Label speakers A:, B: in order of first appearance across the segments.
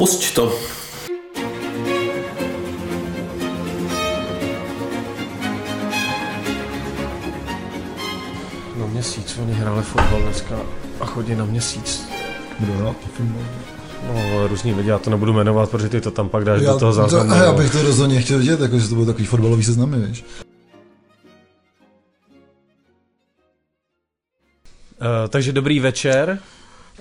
A: Pusť to.
B: Na měsíc, oni hráli fotbal dneska a chodí na měsíc.
C: Kdo hrál fotbal?
B: No, různý lidi, já to nebudu jmenovat, protože ty to tam pak dáš
C: Já,
B: do toho záznamu.
C: to, já bych to rozhodně chtěl vidět, jako, že to byl takový fotbalový seznamy, víš.
B: Uh, takže dobrý večer.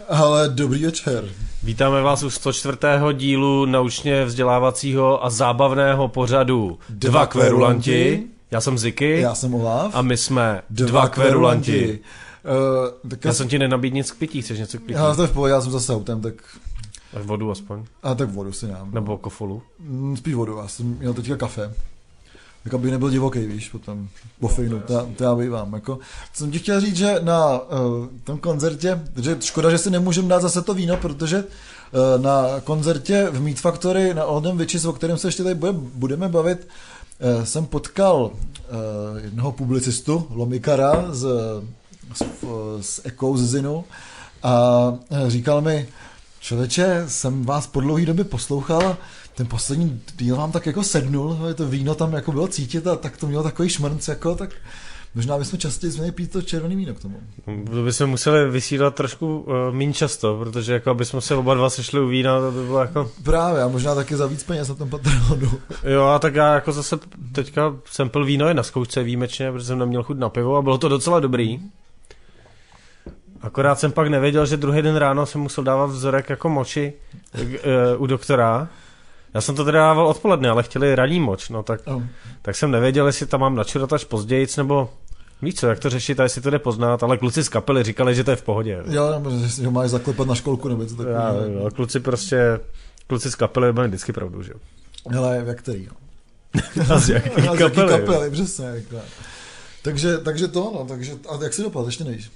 C: Ale dobrý večer.
B: Vítáme vás u 104. dílu naučně vzdělávacího a zábavného pořadu Dva,
C: Dva
B: kverulanti.
C: kverulanti.
B: Já jsem Ziky
C: Já jsem Olaf.
B: a my jsme Dva, kverulanti.
C: Uh, tak
B: Já jsem ti nenabídl nic k pití, chceš něco k pití?
C: já to je v pohodě, já jsem zase autem, tak...
B: A vodu aspoň,
C: A tak vodu si dám.
B: nebo kofolu.
C: Mm, Spíš vodu, já jsem měl teďka kafe. Tak aby nebyl divoký, víš, potom pofejnu, to, já- to já bývám. Jako, jsem ti chtěl říct, že na uh, tom koncertě, že škoda, že si nemůžeme dát zase to víno, protože uh, na koncertě v Meat Factory na Oldham Witches, o kterém se ještě tady bude, budeme bavit, uh, jsem potkal uh, jednoho publicistu, Lomikara z, z, z Echo z Zinu a říkal mi, člověče, jsem vás po dlouhé době poslouchal ten poslední díl vám tak jako sednul, to víno tam jako bylo cítit a tak to mělo takový šmrnc, jako, tak možná bychom častěji měli pít to červený víno k tomu.
B: To bychom museli vysílat trošku uh, méně často, protože jako aby jsme se oba dva sešli u vína, to by bylo jako...
C: Právě, a možná taky za víc peněz na tom Patreonu.
B: Jo, a tak já jako zase teďka jsem pil víno je na zkoušce výjimečně, protože jsem neměl chuť na pivo a bylo to docela dobrý. Akorát jsem pak nevěděl, že druhý den ráno jsem musel dávat vzorek jako moči uh, u doktora. Já jsem to teda dával odpoledne, ale chtěli ranní moč, no tak,
C: No.
B: tak jsem nevěděl, jestli tam mám načurat až později, nebo víš co, jak to řešit a jestli to jde poznat, ale kluci z kapely říkali, že to je v pohodě.
C: Jo, nebo že si ho máš zaklepat na školku nebo něco
B: Já,
C: takového.
B: jo, kluci prostě, kluci z kapely mají vždycky pravdu, že jo.
C: Hele, jak který, no.
B: A z jaký
C: A z jaký
B: kapely?
C: kapely, přesně. Jako. Takže, takže to, no, takže, a jak si dopadl, ještě nevíš.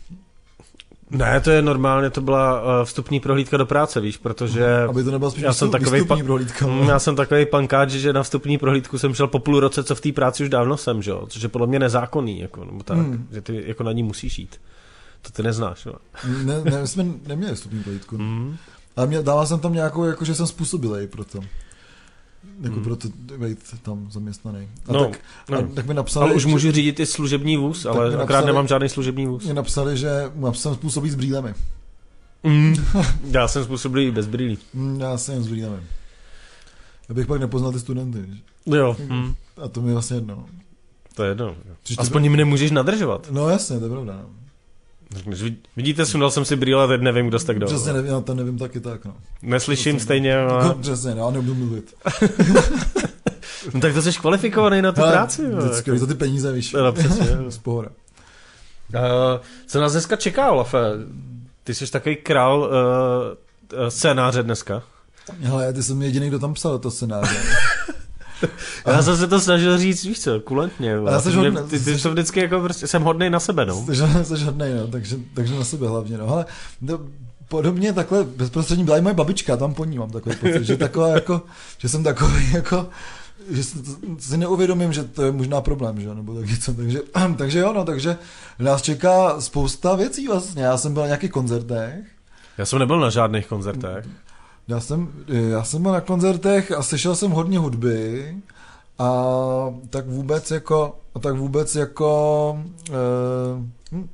B: Ne, to je normálně, to byla uh, vstupní prohlídka do práce, víš, protože
C: Aby to nebyla spíš
B: já jsem
C: výstupní
B: pa-
C: prohlídka.
B: mm, já jsem takový pankáč, že na vstupní prohlídku jsem šel po půl roce, co v té práci už dávno jsem, že jo, což je podle mě nezákonný, jako, nebo tak,
C: Hmm.
B: že ty jako na ní musíš jít. To ty neznáš, no.
C: Ne, ne, my jsme neměli vstupní prohlídku.
B: Mm.
C: Ale mě, dával jsem tam nějakou, jako, že jsem způsobilej pro to. Jako
B: Hmm.
C: pro to být tam zaměstnaný. A
B: No,
C: tak,
B: no.
C: a, tak mi napsali,
B: Ale už
C: že-
B: můžu řídit i služební vůz, ale
C: mi
B: akorát
C: napsali-
B: nemám žádný služební vůz.
C: mě napsali, že jsem způsobí s brýlemi.
B: Mm. Já jsem způsobilý i bez brýlí.
C: Mm, Já jsem s brýlemi. Abych pak nepoznal ty studenty. víš.
B: Jo, mm.
C: A to mi je vlastně jedno.
B: to je jedno. Aspoň jim nemůžeš nadržovat.
C: No jasně, to je pravda. No.
B: Řekneš, "Vid- Vidíte, sundal jsem si brýle, teď nevím, kdo jste kdo.
C: Přesně nevím, já to nevím taky tak. No.
B: Neslyším
C: To
B: stejně,
C: No,
B: ale...
C: přesně, no, já nebudu mluvit.
B: No tak to jsi kvalifikovaný na tu
C: Hele,
B: práci. jo,
C: to je
B: jako.
C: za ty peníze, víš.
B: No, přesně.
C: Z.
B: Uh, co nás dneska čeká, Olafe? Ty jsi takový král uh, scénáře dneska.
C: Hele, ty jsem jediný, kdo tam psal to scénáře.
B: Já jsem se to snažil říct, víš co, kulantně.
C: Jsi
B: Mě-
C: hodný-
B: ty, ty,
C: jsi-
B: vždycky jako prostě, jsem hodnej na sebe, no.
C: Jsi, jsi hodnej, no, takže, takže na sebe hlavně, no. Ale to, podobně takhle bezprostřední byla i moje babička, tam po ní mám takový pocit, že taková jako, že jsem takový jako, že si, si neuvědomím, že to je možná problém, že nebo tak něco, takže, takže jo, no, takže nás čeká spousta věcí vlastně, já jsem byl na nějakých koncertech,
B: Já jsem nebyl na žádných koncertech.
C: Já jsem, já jsem byl na koncertech a slyšel jsem hodně hudby a tak vůbec jako, a tak vůbec jako, hm,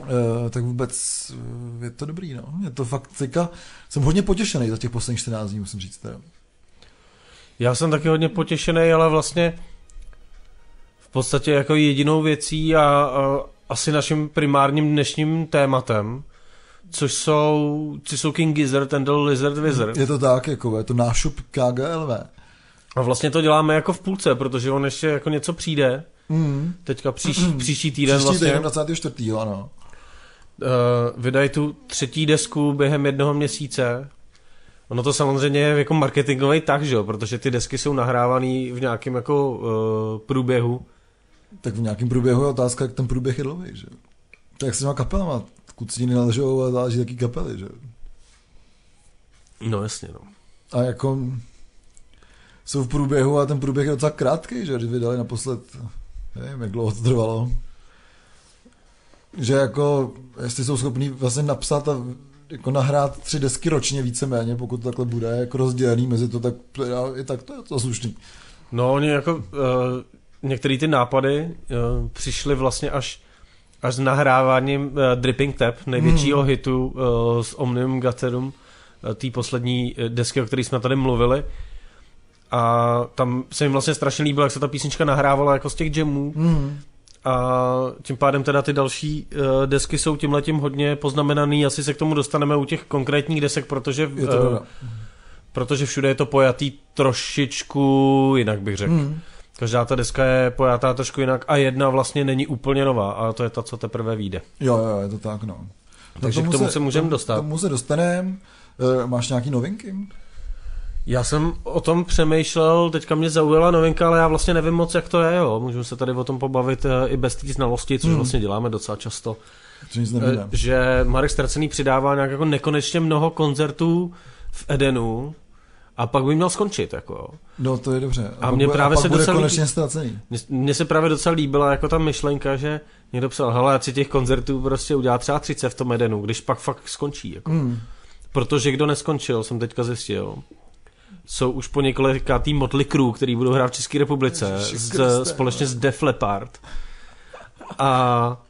C: Uh, tak vůbec je to dobrý, no. Je to fakt teďka, jsem hodně potěšený za těch posledních 14 dní, musím říct. Teda.
B: Já jsem taky hodně potěšený, ale vlastně v podstatě jako jedinou věcí a, a asi naším primárním dnešním tématem, což jsou, což jsou King Gizzard and the Lizard Wizard.
C: Je to tak, jako je to nášup KGLV.
B: A vlastně to děláme jako v půlce, protože on ještě jako něco přijde.
C: Mm.
B: Teďka příští, příští týden
C: Příští
B: vlastně
C: týden 24. ano.
B: uh, vydají tu třetí desku během jednoho měsíce. Ono to samozřejmě je jako marketingový tak, že jo, protože ty desky jsou nahrávaný v nějakém jako uh, průběhu.
C: Tak v nějakém průběhu je otázka, jak ten průběh je dlouhý, že? To jak s těma kapelama, kluci neležou a záleží jaký kapely, že?
B: No jasně, no.
C: A jako jsou v průběhu a ten průběh je docela krátký, že? Když vydali naposled, nevím, jak dlouho to trvalo. Že jako, jestli jsou schopní vlastně napsat a jako nahrát tři desky ročně víceméně, pokud to takhle bude jako rozdělený mezi to, tak je tak to je to slušný.
B: No, oni jako uh, některé ty nápady uh, přišly vlastně až až s nahráváním uh, Dripping Tap, největšího hmm. hitu uh, s Omnium Gatherum, uh, té poslední desky, o které jsme tady mluvili. A tam se jim vlastně strašně líbilo, jak se ta písnička nahrávala jako z těch jamů. Hmm. A tím pádem teda ty další uh, desky jsou tím letím hodně poznamenaný. Asi se k tomu dostaneme u těch konkrétních desek, protože,
C: je to uh,
B: protože všude je to pojatý trošičku jinak bych řekl. Hmm. Každá ta deska je pojatá trošku jinak a jedna vlastně není úplně nová a to je ta, co teprve vyjde.
C: Jo, jo, je to tak, no.
B: Takže tomu k tomu se, se můžeme dostat. K
C: tomu se dostaneme. Uh, máš nějaký novinky?
B: Já jsem o tom přemýšlel, teďka mě zaujala novinka, ale já vlastně nevím moc, jak to je, jo. Můžeme se tady o tom pobavit eh, i bez té znalosti, což hmm. vlastně děláme docela často.
C: Eh,
B: že Marek Stracený přidává nějak jako nekonečně mnoho koncertů v Edenu, a pak by měl skončit, jako jo.
C: No to je dobře.
B: A, a mě právě
C: a
B: se docela
C: konečně ztracený.
B: Mně se právě docela líbila jako ta myšlenka, že někdo psal, hele, ať si těch koncertů prostě udělá třeba 30 v tom Edenu, když pak fakt skončí, jako. Hmm. Protože kdo neskončil, jsem teďka zjistil, jsou už po několikátý Motley Crue, který budou hrát v České republice z, společně s Def Leppard. A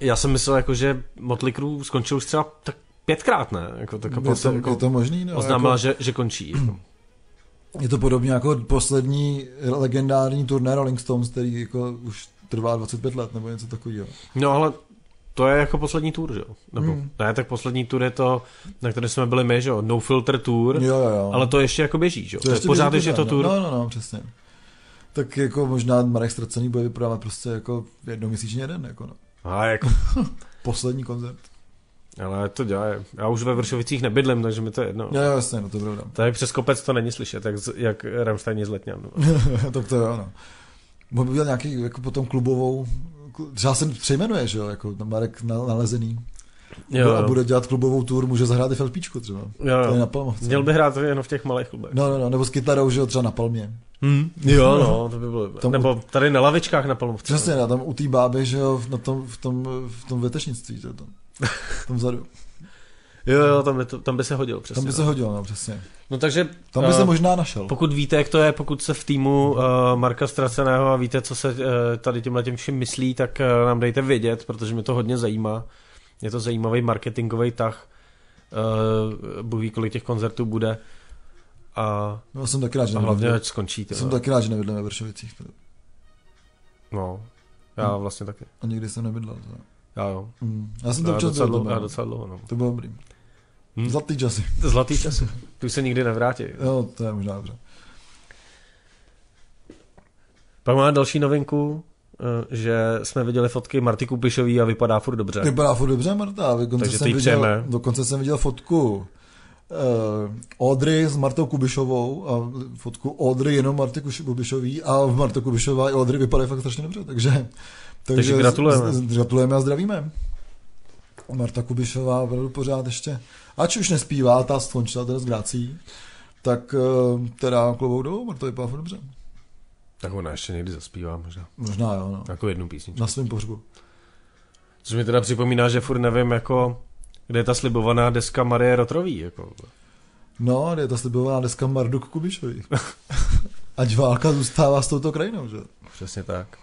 B: já jsem myslel, jako, že Motley Crue skončil už třeba tak pětkrát, ne? Jako, tak
C: je, to, jako je to možný? No,
B: oznámila,
C: jako...
B: že, že končí. Jako.
C: Je to podobně jako poslední legendární turné Rolling Stones, který jako už trvá 25 let nebo něco takového.
B: No ale to je jako poslední tour, že jo? Nebo hmm. ne, tak poslední tour je to, na které jsme byli my, že jo? No Filter Tour,
C: jo, jo, jo.
B: ale to ještě jako běží, že jo? To, to je pořád ještě to tour.
C: No, no, no, přesně. Tak jako možná Marek Stracený bude vyprodávat prostě jako jednoměsíčně jeden, jako no.
B: A jako...
C: poslední koncert.
B: Ale to dělá. Já už ve Vršovicích nebydlím, takže mi to je jedno.
C: Jo, jasně, no to je pravda.
B: Tady přes kopec to není slyšet, jak, jak Rammstein z Letňan.
C: No. tak to jo, no. Mohl by nějaký jako potom klubovou, třeba se přejmenuje, že jo, jako Marek nalezený. Jo. A bude dělat klubovou tour, může zahrát i v LPčku třeba.
B: Jo, jo.
C: na Palmovce.
B: Měl by hrát jenom v těch malých klubech.
C: No, no, no, nebo s kytarou, že jo, třeba na Palmě.
B: Hmm. Jo, no, to by bylo. Tam, nebo tady na lavičkách na Palmovce.
C: Přesně, no, tam u té báby, že jo, na tom, v tom, v tom vetešnictví, že tam, tam vzadu.
B: Jo, jo, tam by, to, tam by se hodil, přesně.
C: Tam by se no. hodil, no, přesně.
B: No takže...
C: Tam by uh, se možná našel.
B: Pokud víte, jak to je, pokud se v týmu uh, Marka Straceného a víte, co se uh, tady tímhle tím všem myslí, tak uh, nám dejte vědět, protože mě to hodně zajímá. Je to zajímavý marketingový tah. Uh, Bůh ví, kolik těch koncertů bude. A,
C: no, jsem taky rád, že
B: a hlavně, ať skončí.
C: Jsem taky rád, že nevydlím ve Vršovicích.
B: No, já hmm. vlastně taky.
C: A nikdy jsem nevydlal. To.
B: Já jo.
C: Mm. Já jsem to občas docela,
B: dlouho, já docela dlouho, no.
C: To bylo dobrý. Hmm. Zlatý časy.
B: Zlatý časy. Tu se nikdy nevrátí.
C: Jo, to je možná dobře.
B: Pak máme další novinku, eh, že jsme viděli fotky Marty Kupišový a vypadá furt dobře.
C: Vypadá furt dobře, Marta. Dokonce Takže jsem viděl, dokonce jsem viděl fotku uh, Audrey s Martou Kubišovou a fotku Audrey jenom Marty Kubišový a Marta Kubišová i Audrey vypadají fakt strašně dobře, takže, takže,
B: takže gratulujeme.
C: Z, gratulujeme a zdravíme. Marta Kubišová opravdu pořád ještě, ač už nespívá, ta skončila teda s Grácí, tak uh, teda klobou dolů, Marta vypadá fakt dobře.
B: Tak ona ještě někdy zaspívá možná.
C: Možná jo, no.
B: Jako jednu písničku.
C: Na svém pohřbu.
B: Což mi teda připomíná, že furt nevím, jako, kde je ta slibovaná deska Marie Rotrový, jako.
C: No, kde je ta slibovaná deska Marduk Kubišový. Ať válka zůstává s touto krajinou, že?
B: Přesně tak.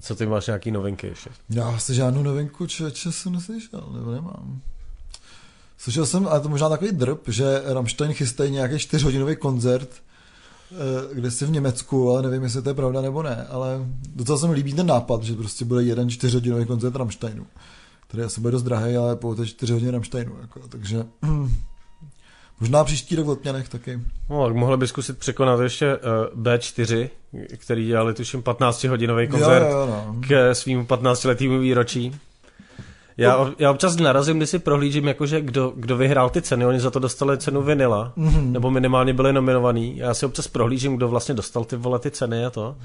B: Co ty máš nějaký novinky ještě?
C: Já asi žádnou novinku člověče jsem neslyšel, nebo nemám. Slyšel jsem, ale to možná takový drb, že Rammstein chystají nějaký čtyřhodinový koncert, eh, kde si v Německu, ale nevím, jestli to je pravda nebo ne, ale docela se mi líbí ten nápad, že prostě bude jeden čtyřhodinový koncert Rammsteinu, který asi bude dost drahý, ale pouze čtyři hodiny Rammsteinu, jako, takže Možná příští rok v Letňanech taky.
B: No, tak mohli by zkusit překonat ještě uh, B4, který dělali tuším 15-hodinový koncert jo, jo, no. k svým 15-letýmu výročí. Já, já občas narazím, když si prohlížím, jakože kdo, kdo vyhrál ty ceny, oni za to dostali cenu Vinila, mm-hmm. nebo minimálně byli nominovaní. Já si občas prohlížím, kdo vlastně dostal ty vole ty ceny a to.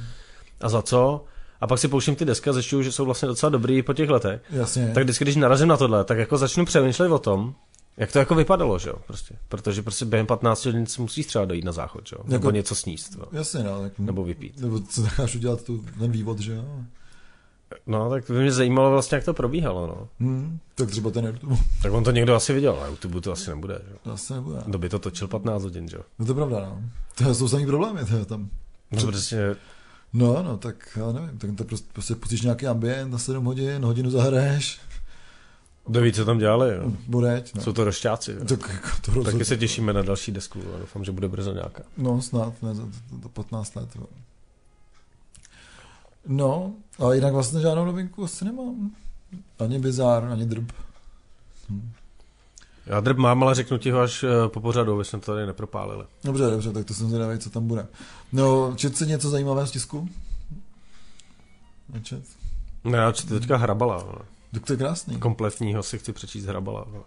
B: A za co. A pak si pouštím ty desky a zjišťuju, že jsou vlastně docela dobrý po těch letech.
C: Jasně.
B: Tak vždycky, když narazím na tohle, tak jako začnu přemýšlet o tom, jak to jako vypadalo, že jo? Prostě. Protože prostě během 15 hodin si musíš třeba dojít na záchod, že jo? Nebo jako, něco sníst. Jo?
C: Jasně, no. Tak,
B: nebo vypít.
C: Nebo co necháš udělat tu, ten vývod, že jo?
B: No, tak by mě zajímalo vlastně, jak to probíhalo, no.
C: Hmm, tak třeba ten YouTube.
B: Tak on to někdo asi viděl, na YouTube to asi nebude, že?
C: To asi nebude.
B: Kdo by to točil 15 hodin, že?
C: No to je pravda, no. To jsou samý problémy, to je tam.
B: No, prostě,
C: No, no, tak já nevím, tak to prostě, prostě pustíš nějaký ambient na 7 hodin, hodinu zahraješ,
B: kdo ví, co tam dělali,
C: budeť, no.
B: Jsou to rošťáci?
C: Tak jako to rozhodně.
B: Taky se těšíme na další desku a doufám, že bude brzo nějaká.
C: No, snad, ne, za 15 let. Jo. No, ale jinak vlastně žádnou novinku asi nemám. Ani bizár, ani drb. Hm.
B: Já drb mám, ale řeknu ti ho až eh, po pořadu, aby jsme to tady nepropálili.
C: Dobře, dobře, tak to jsem zvědavý, co tam bude. No, čet si něco zajímavého z tisku? Nečet?
B: Ne, já čtu teďka Hrabala. vole.
C: Tak to je krásný.
B: Kompletního si chci přečíst Hrabala. vole.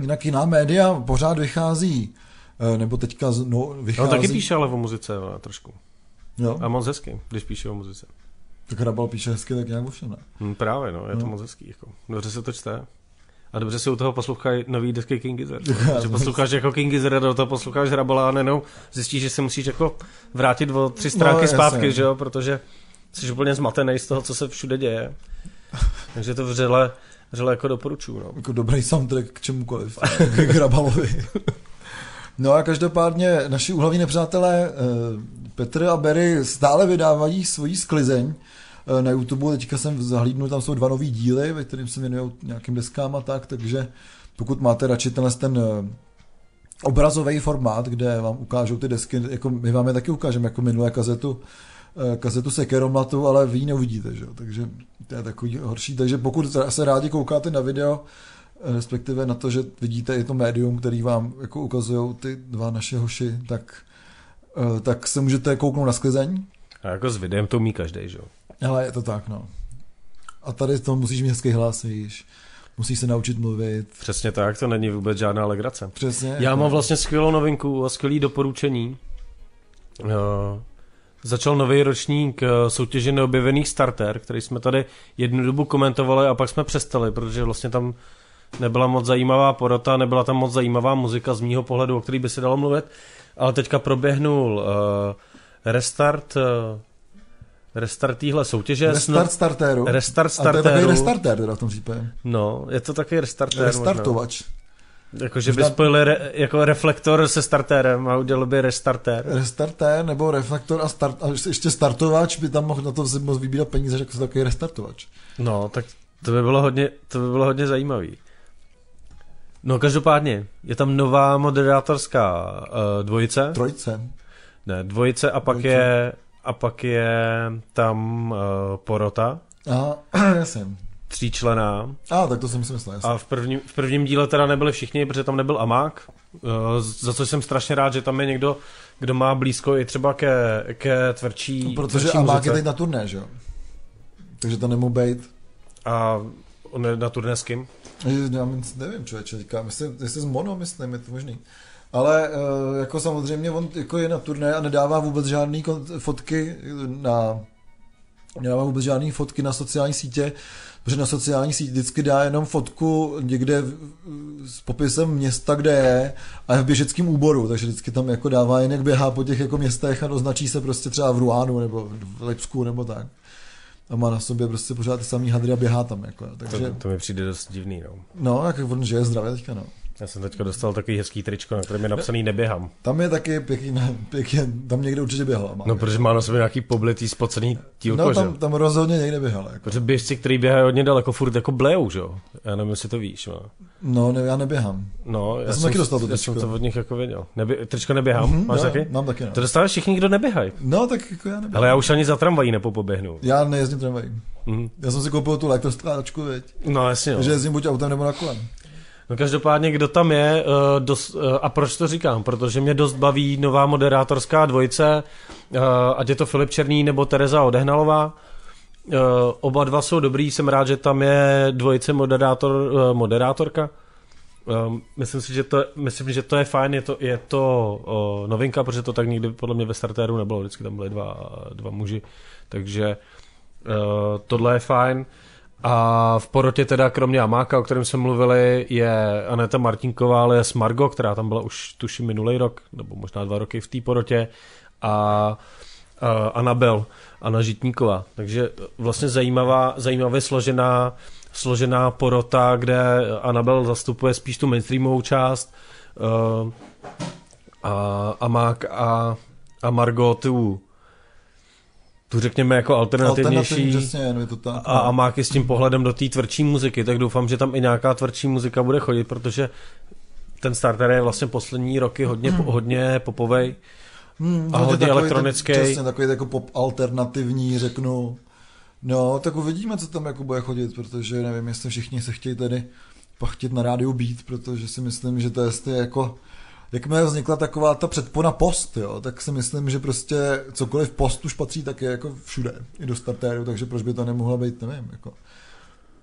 C: Jinak jiná média pořád vychází, eh, nebo teďka no,
B: No,
C: vychází.
B: on taky píše ale o muzice vole, trošku.
C: Jo,
B: A moc hezky, když píše o muzice.
C: tak Hrabal píše hezky, tak nějak ovšem ne.
B: Hm, právě, no, je to
C: No.
B: moc hezký. Jako. Dobře se to čte. A dobře si u toho poslouchají nový desky King Gizzard. Že posloucháš jako King Gizzard a do toho posloucháš Hrabala a nenou zjistíš, že se musíš jako vrátit o tři stránky
C: No,
B: zpátky, že jo, protože jsi úplně zmatený z toho, co se všude děje. Takže to vřele, vřele jako doporučuju, no.
C: Jako dobrý soundtrack k čemukoliv. k Hrabalovi. No a každopádně naši úhlavní nepřátelé eh, Petr a Berry stále vydávají svoji sklizeň eh, na YouTube. Teďka jsem zahlídnul, tam jsou dva nový díly, ve kterým se věnují nějakým deskám a tak, takže pokud máte radši tenhle ten eh, obrazový formát, kde vám ukážou ty desky, jako my vám je taky ukážeme, jako minulé kazetu, eh, kazetu Sekeromlatu, ale vy ji neuvidíte, že jo? takže to je takový horší. Takže pokud se rádi koukáte na video, eh, respektive na to, že vidíte i to médium, který vám jako ukazují ty dva naše hoši, tak, eh, tak se můžete kouknout na sklizeň.
B: A jako s videem to umí každý, že jo.
C: Ale je to tak, no. A tady to musíš mít hezký hlas, víš. Musíš se naučit mluvit.
B: Přesně tak, to není vůbec žádná legrace.
C: Přesně.
B: Já mám vlastně skvělou novinku a skvělý doporučení. Uh, začal nový ročník eh, soutěže neobjevených starter, který jsme tady jednu dobu komentovali a pak jsme přestali, protože vlastně tam nebyla moc zajímavá porota, nebyla tam moc zajímavá muzika z mýho pohledu, o který by se dalo mluvit, ale teďka proběhnul uh, restart uh, restart téhle soutěže.
C: Restart startéru.
B: Restart
C: A to je takový
B: startéru.
C: restartér teda v tom případě.
B: No, je to taky restartér. možná. Jako, že by spojili re, jako reflektor se startérem a udělali by restartér.
C: Restartér nebo reflektor a, start, a ještě startovač by tam mohl na to mohl vybírat peníze, jako se takový restartovač.
B: No, tak to by bylo hodně, to by bylo hodně zajímavý. No, každopádně, je tam nová moderátorská uh, dvojice.
C: Trojce.
B: Ne, dvojice a pak
C: Dvojice.
B: je a pak je tam uh, porota,
C: A jasně.
B: Tříčlená.
C: A tak to jsem si myslel, jasně.
B: A v prvním, v prvním díle teda nebyli všichni, protože tam nebyl Amák, uh, za co jsem strašně rád, že tam je někdo, kdo má blízko i třeba ke, ke tvrdší
C: Protože
B: tvrdší
C: Amák
B: muzice.
C: je teď na turné, že jo? Takže to nemohl být.
B: A on je na turné s kým?
C: Já nevím, člověče, teďka, myslím, jestli z Mono, myslím, je to možný. Ale uh, jako samozřejmě on jako je na turné a nedává vůbec žádný kon- fotky na nedává vůbec žádný fotky na sociální sítě, protože na sociální sítě vždycky dá jenom fotku někde s popisem města, kde je a je v běžeckém úboru, takže vždycky tam jako dává jen jak běhá po těch jako městech a označí se prostě třeba v Ruánu nebo v Lipsku nebo tak. A má na sobě prostě pořád ty samý hadry a běhá tam. Jako, takže,
B: To, to mi přijde dost divný, no.
C: No, jak on žije zdravě teďka, no.
B: Já jsem teďka dostal takový hezký tričko, na kterém je napsaný neběhám.
C: Tam je taky pěkný, pěkně, tam někde určitě běhal. Má,
B: No, protože má na sobě nějaký poblitý, spocený tílko,
C: no
B: že?
C: tam, tam rozhodně někde běhal. Jako.
B: Protože běžci, který běhají hodně daleko, furt jako blejou, že jo? Já nevím, jestli to víš, no.
C: No, ne, já neběhám.
B: No, já,
C: jsem taky dostal to
B: já jsem
C: tričko.
B: to od nich jako věděl. Nebě, tričko neběhám,
C: Mhm,
B: máš
C: jo,
B: taky?
C: Mám taky, no.
B: To dostávají všichni, kdo neběhají.
C: No, tak jako já neběhám.
B: Ale já už ani za tramvají nepopoběhnu.
C: Já nejezdím tramvají.
B: Mhm.
C: Já jsem si koupil tu elektrostrádačku, veď.
B: No, jasně, no.
C: Takže jezdím buď autem nebo na kolem.
B: No každopádně, kdo tam je, uh, dos, uh, a proč to říkám? Protože mě dost baví nová moderátorská dvojice, uh, ať je to Filip Černý nebo Tereza Odehnalová. Oba dva jsou dobrý, jsem rád, že tam je dvojice moderátor, moderátorka. Um, myslím si, že to, myslím, že to je fajn, je to, je to novinka, protože to tak nikdy podle mě ve startéru nebylo, vždycky tam byly dva, dva muži, takže tohle je fajn. A v porotě teda kromě Amáka, o kterém jsme mluvili, je Aneta Martinková, ale je Margo, která tam byla už tuším minulý rok, nebo možná dva roky v té porotě. A Anabel, Anna Žitníková. Takže vlastně zajímavá, zajímavě složená, složená porota, kde Anabel zastupuje spíš tu mainstreamovou část uh, a, a Mark a, a Margot tu tu řekněme jako alternativnější
C: přesně, to tak,
B: a, a Mark je s tím pohledem do té tvrdší muziky, tak doufám, že tam i nějaká tvrdší muzika bude chodit, protože ten starter je vlastně poslední roky hodně, hmm. hodně popovej hmm, a hodně takový elektronický.
C: Ten, přesně, takový jako pop alternativní, řeknu. No, tak uvidíme, co tam jako bude chodit, protože nevím, jestli všichni se chtějí tady pachtit na rádiu být, protože si myslím, že to je jako jakmile vznikla taková ta předpona post, jo, tak si myslím, že prostě cokoliv post už patří také jako všude, i do startéru, takže proč by to nemohlo být, nevím, jako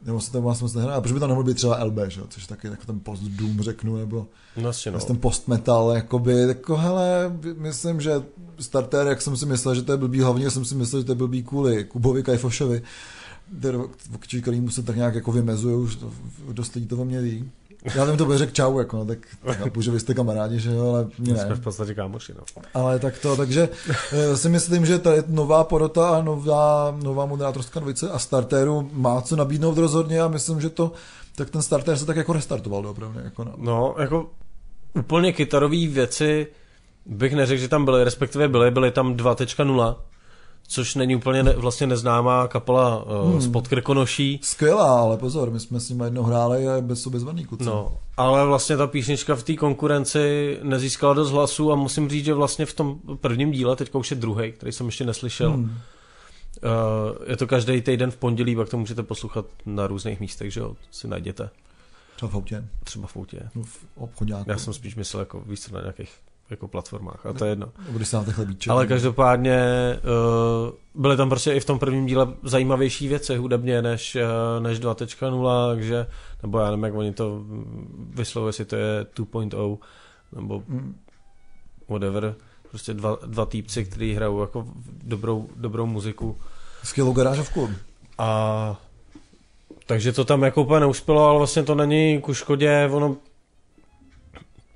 C: nebo se tam vlastně nehraje. A proč by to nemohl být třeba LB, že? což taky jako ten post Doom řeknu, nebo
B: no, no.
C: ten post metal, jakoby, jako hele, myslím, že starter, jak jsem si myslel, že to je blbý, hlavně jsem si myslel, že to je blbý kvůli Kubovi Kajfošovi, kterýmu se tak nějak jako vymezuju, už to, dost lidí to o mě ví. Já jsem to bude řekl čau, jako, no, tak chápu, že vy jste kamarádi, že jo, ale mě ne.
B: Jsme v podstatě kámoši, no.
C: Ale tak to, takže eh, si myslím, že tady nová porota a nová, nová moderátorská dvojice a startéru má co nabídnout rozhodně a myslím, že to, tak ten startér se tak jako restartoval opravdu. Jako no.
B: no, jako úplně kytarové věci bych neřekl, že tam byly, respektive byly, byly tam 2.0, což není úplně ne, vlastně neznámá kapela uh, hmm. spod Krkonoší.
C: Skvělá, ale pozor, my jsme s nimi jednou hráli a bez sobě zvaný kluci.
B: No, ale vlastně ta písnička v té konkurenci nezískala dost hlasů a musím říct, že vlastně v tom prvním díle, teďka už je druhý, který jsem ještě neslyšel, hmm. Uh, je to každý týden v pondělí, pak to můžete poslouchat na různých místech, že jo, si najděte.
C: Třeba v autě.
B: Třeba v autě.
C: No, v obchodňáku.
B: Já jsem spíš myslel jako víc na nějakých jako platformách, a to je jedno.
C: Když se chlebíček.
B: Ale každopádně uh, byly tam prostě i v tom prvním díle zajímavější věci hudebně než, uh, než 2.0, takže, nebo já nevím, jak oni to vyslovují, jestli to je 2.0, nebo mm. whatever, prostě dva, dva týpci, kteří hrajou jako dobrou, dobrou muziku.
C: Skvělou garážovku.
B: A takže to tam jako úplně neuspělo, ale vlastně to není ku škodě, ono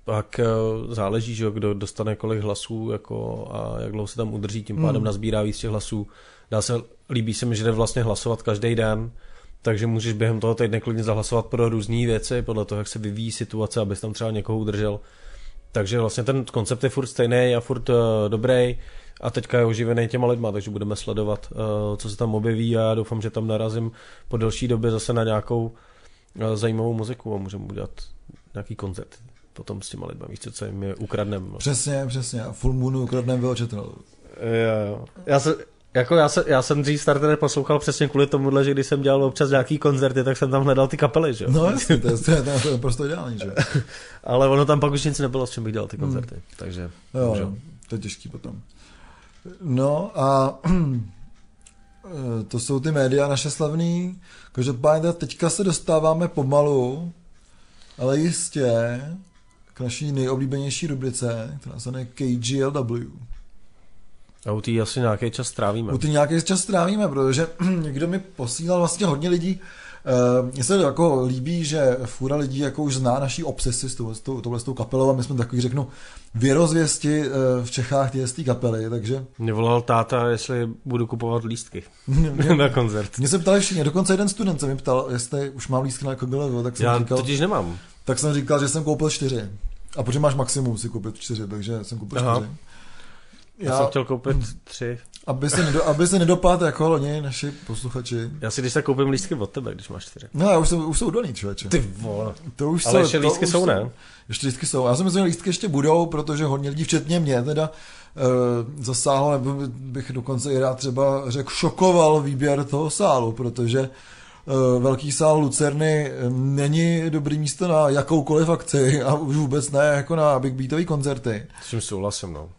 B: pak eh, záleží, že kdo dostane kolik hlasů jako a jak dlouho se tam udrží, tím pádem hmm. nazbírá víc těch hlasů. Dá se, líbí se mi, že jde vlastně hlasovat každý den, takže můžeš během toho týdne klidně zahlasovat pro různé věci, podle toho, jak se vyvíjí situace, abys tam třeba někoho udržel. Takže vlastně ten koncept je furt stejný a furt uh, dobrý a teďka je oživený těma lidma, takže budeme sledovat, uh, co se tam objeví a já doufám, že tam narazím po delší době zase na nějakou uh, zajímavou muziku a můžeme udělat nějaký koncert potom s těma lidma, víš co, co jim je ukradnem. No.
C: Přesně, přesně. A Full Moonu ukradnem vyločetel.
B: Jo, jo. Já se, jako já, se, já jsem dřív Starter poslouchal přesně kvůli tomu, že když jsem dělal občas nějaký koncerty, tak jsem tam hledal ty kapely, že
C: No jasně, to je, to je, to je prostě ideální, že
B: Ale ono tam pak už nic nebylo, s čím bych dělal ty koncerty, hmm. takže
C: jo, jo, to je těžký potom. No a to jsou ty média naše slavný. Každopádně teďka se dostáváme pomalu, ale jistě naší nejoblíbenější rubrice, která se jmenuje KGLW.
B: A u té asi nějaký čas strávíme.
C: U té nějaký čas strávíme, protože někdo mi posílal vlastně hodně lidí, Uh, mně se jako líbí, že fůra lidí jako už zná naší obsesi s, tou, s, tou, s tou kapelou a my jsme takový, řeknu, věrozvěsti uh, v Čechách z té kapely, takže...
B: Mě volal táta, jestli budu kupovat lístky na koncert.
C: Mě se ptali všichni, dokonce jeden student se mi ptal, jestli už mám lístky na KGLV, tak jsem
B: Já
C: říkal...
B: totiž nemám.
C: Tak jsem říkal, že jsem koupil čtyři. A protože máš maximum si koupit čtyři, takže jsem koupil Aha. čtyři.
B: Já, já jsem chtěl koupit tři.
C: Aby se, nedo, aby se nedopadl jako loni naši posluchači.
B: Já si když tak koupím lístky od tebe, když máš čtyři.
C: No, já už, jsou, už jsou doný, člověče.
B: Ty vole.
C: To už
B: Ale jsou, ještě lístky jsou, ne?
C: Ještě lístky jsou. Já si myslím, že lístky ještě budou, protože hodně lidí, včetně mě, teda uh, zasáhlo, nebo bych dokonce i rád třeba řekl, šokoval výběr toho sálu, protože velký sál Lucerny není dobrý místo na jakoukoliv akci a už vůbec ne jako na big beatový koncerty.
B: S tím souhlasím, no.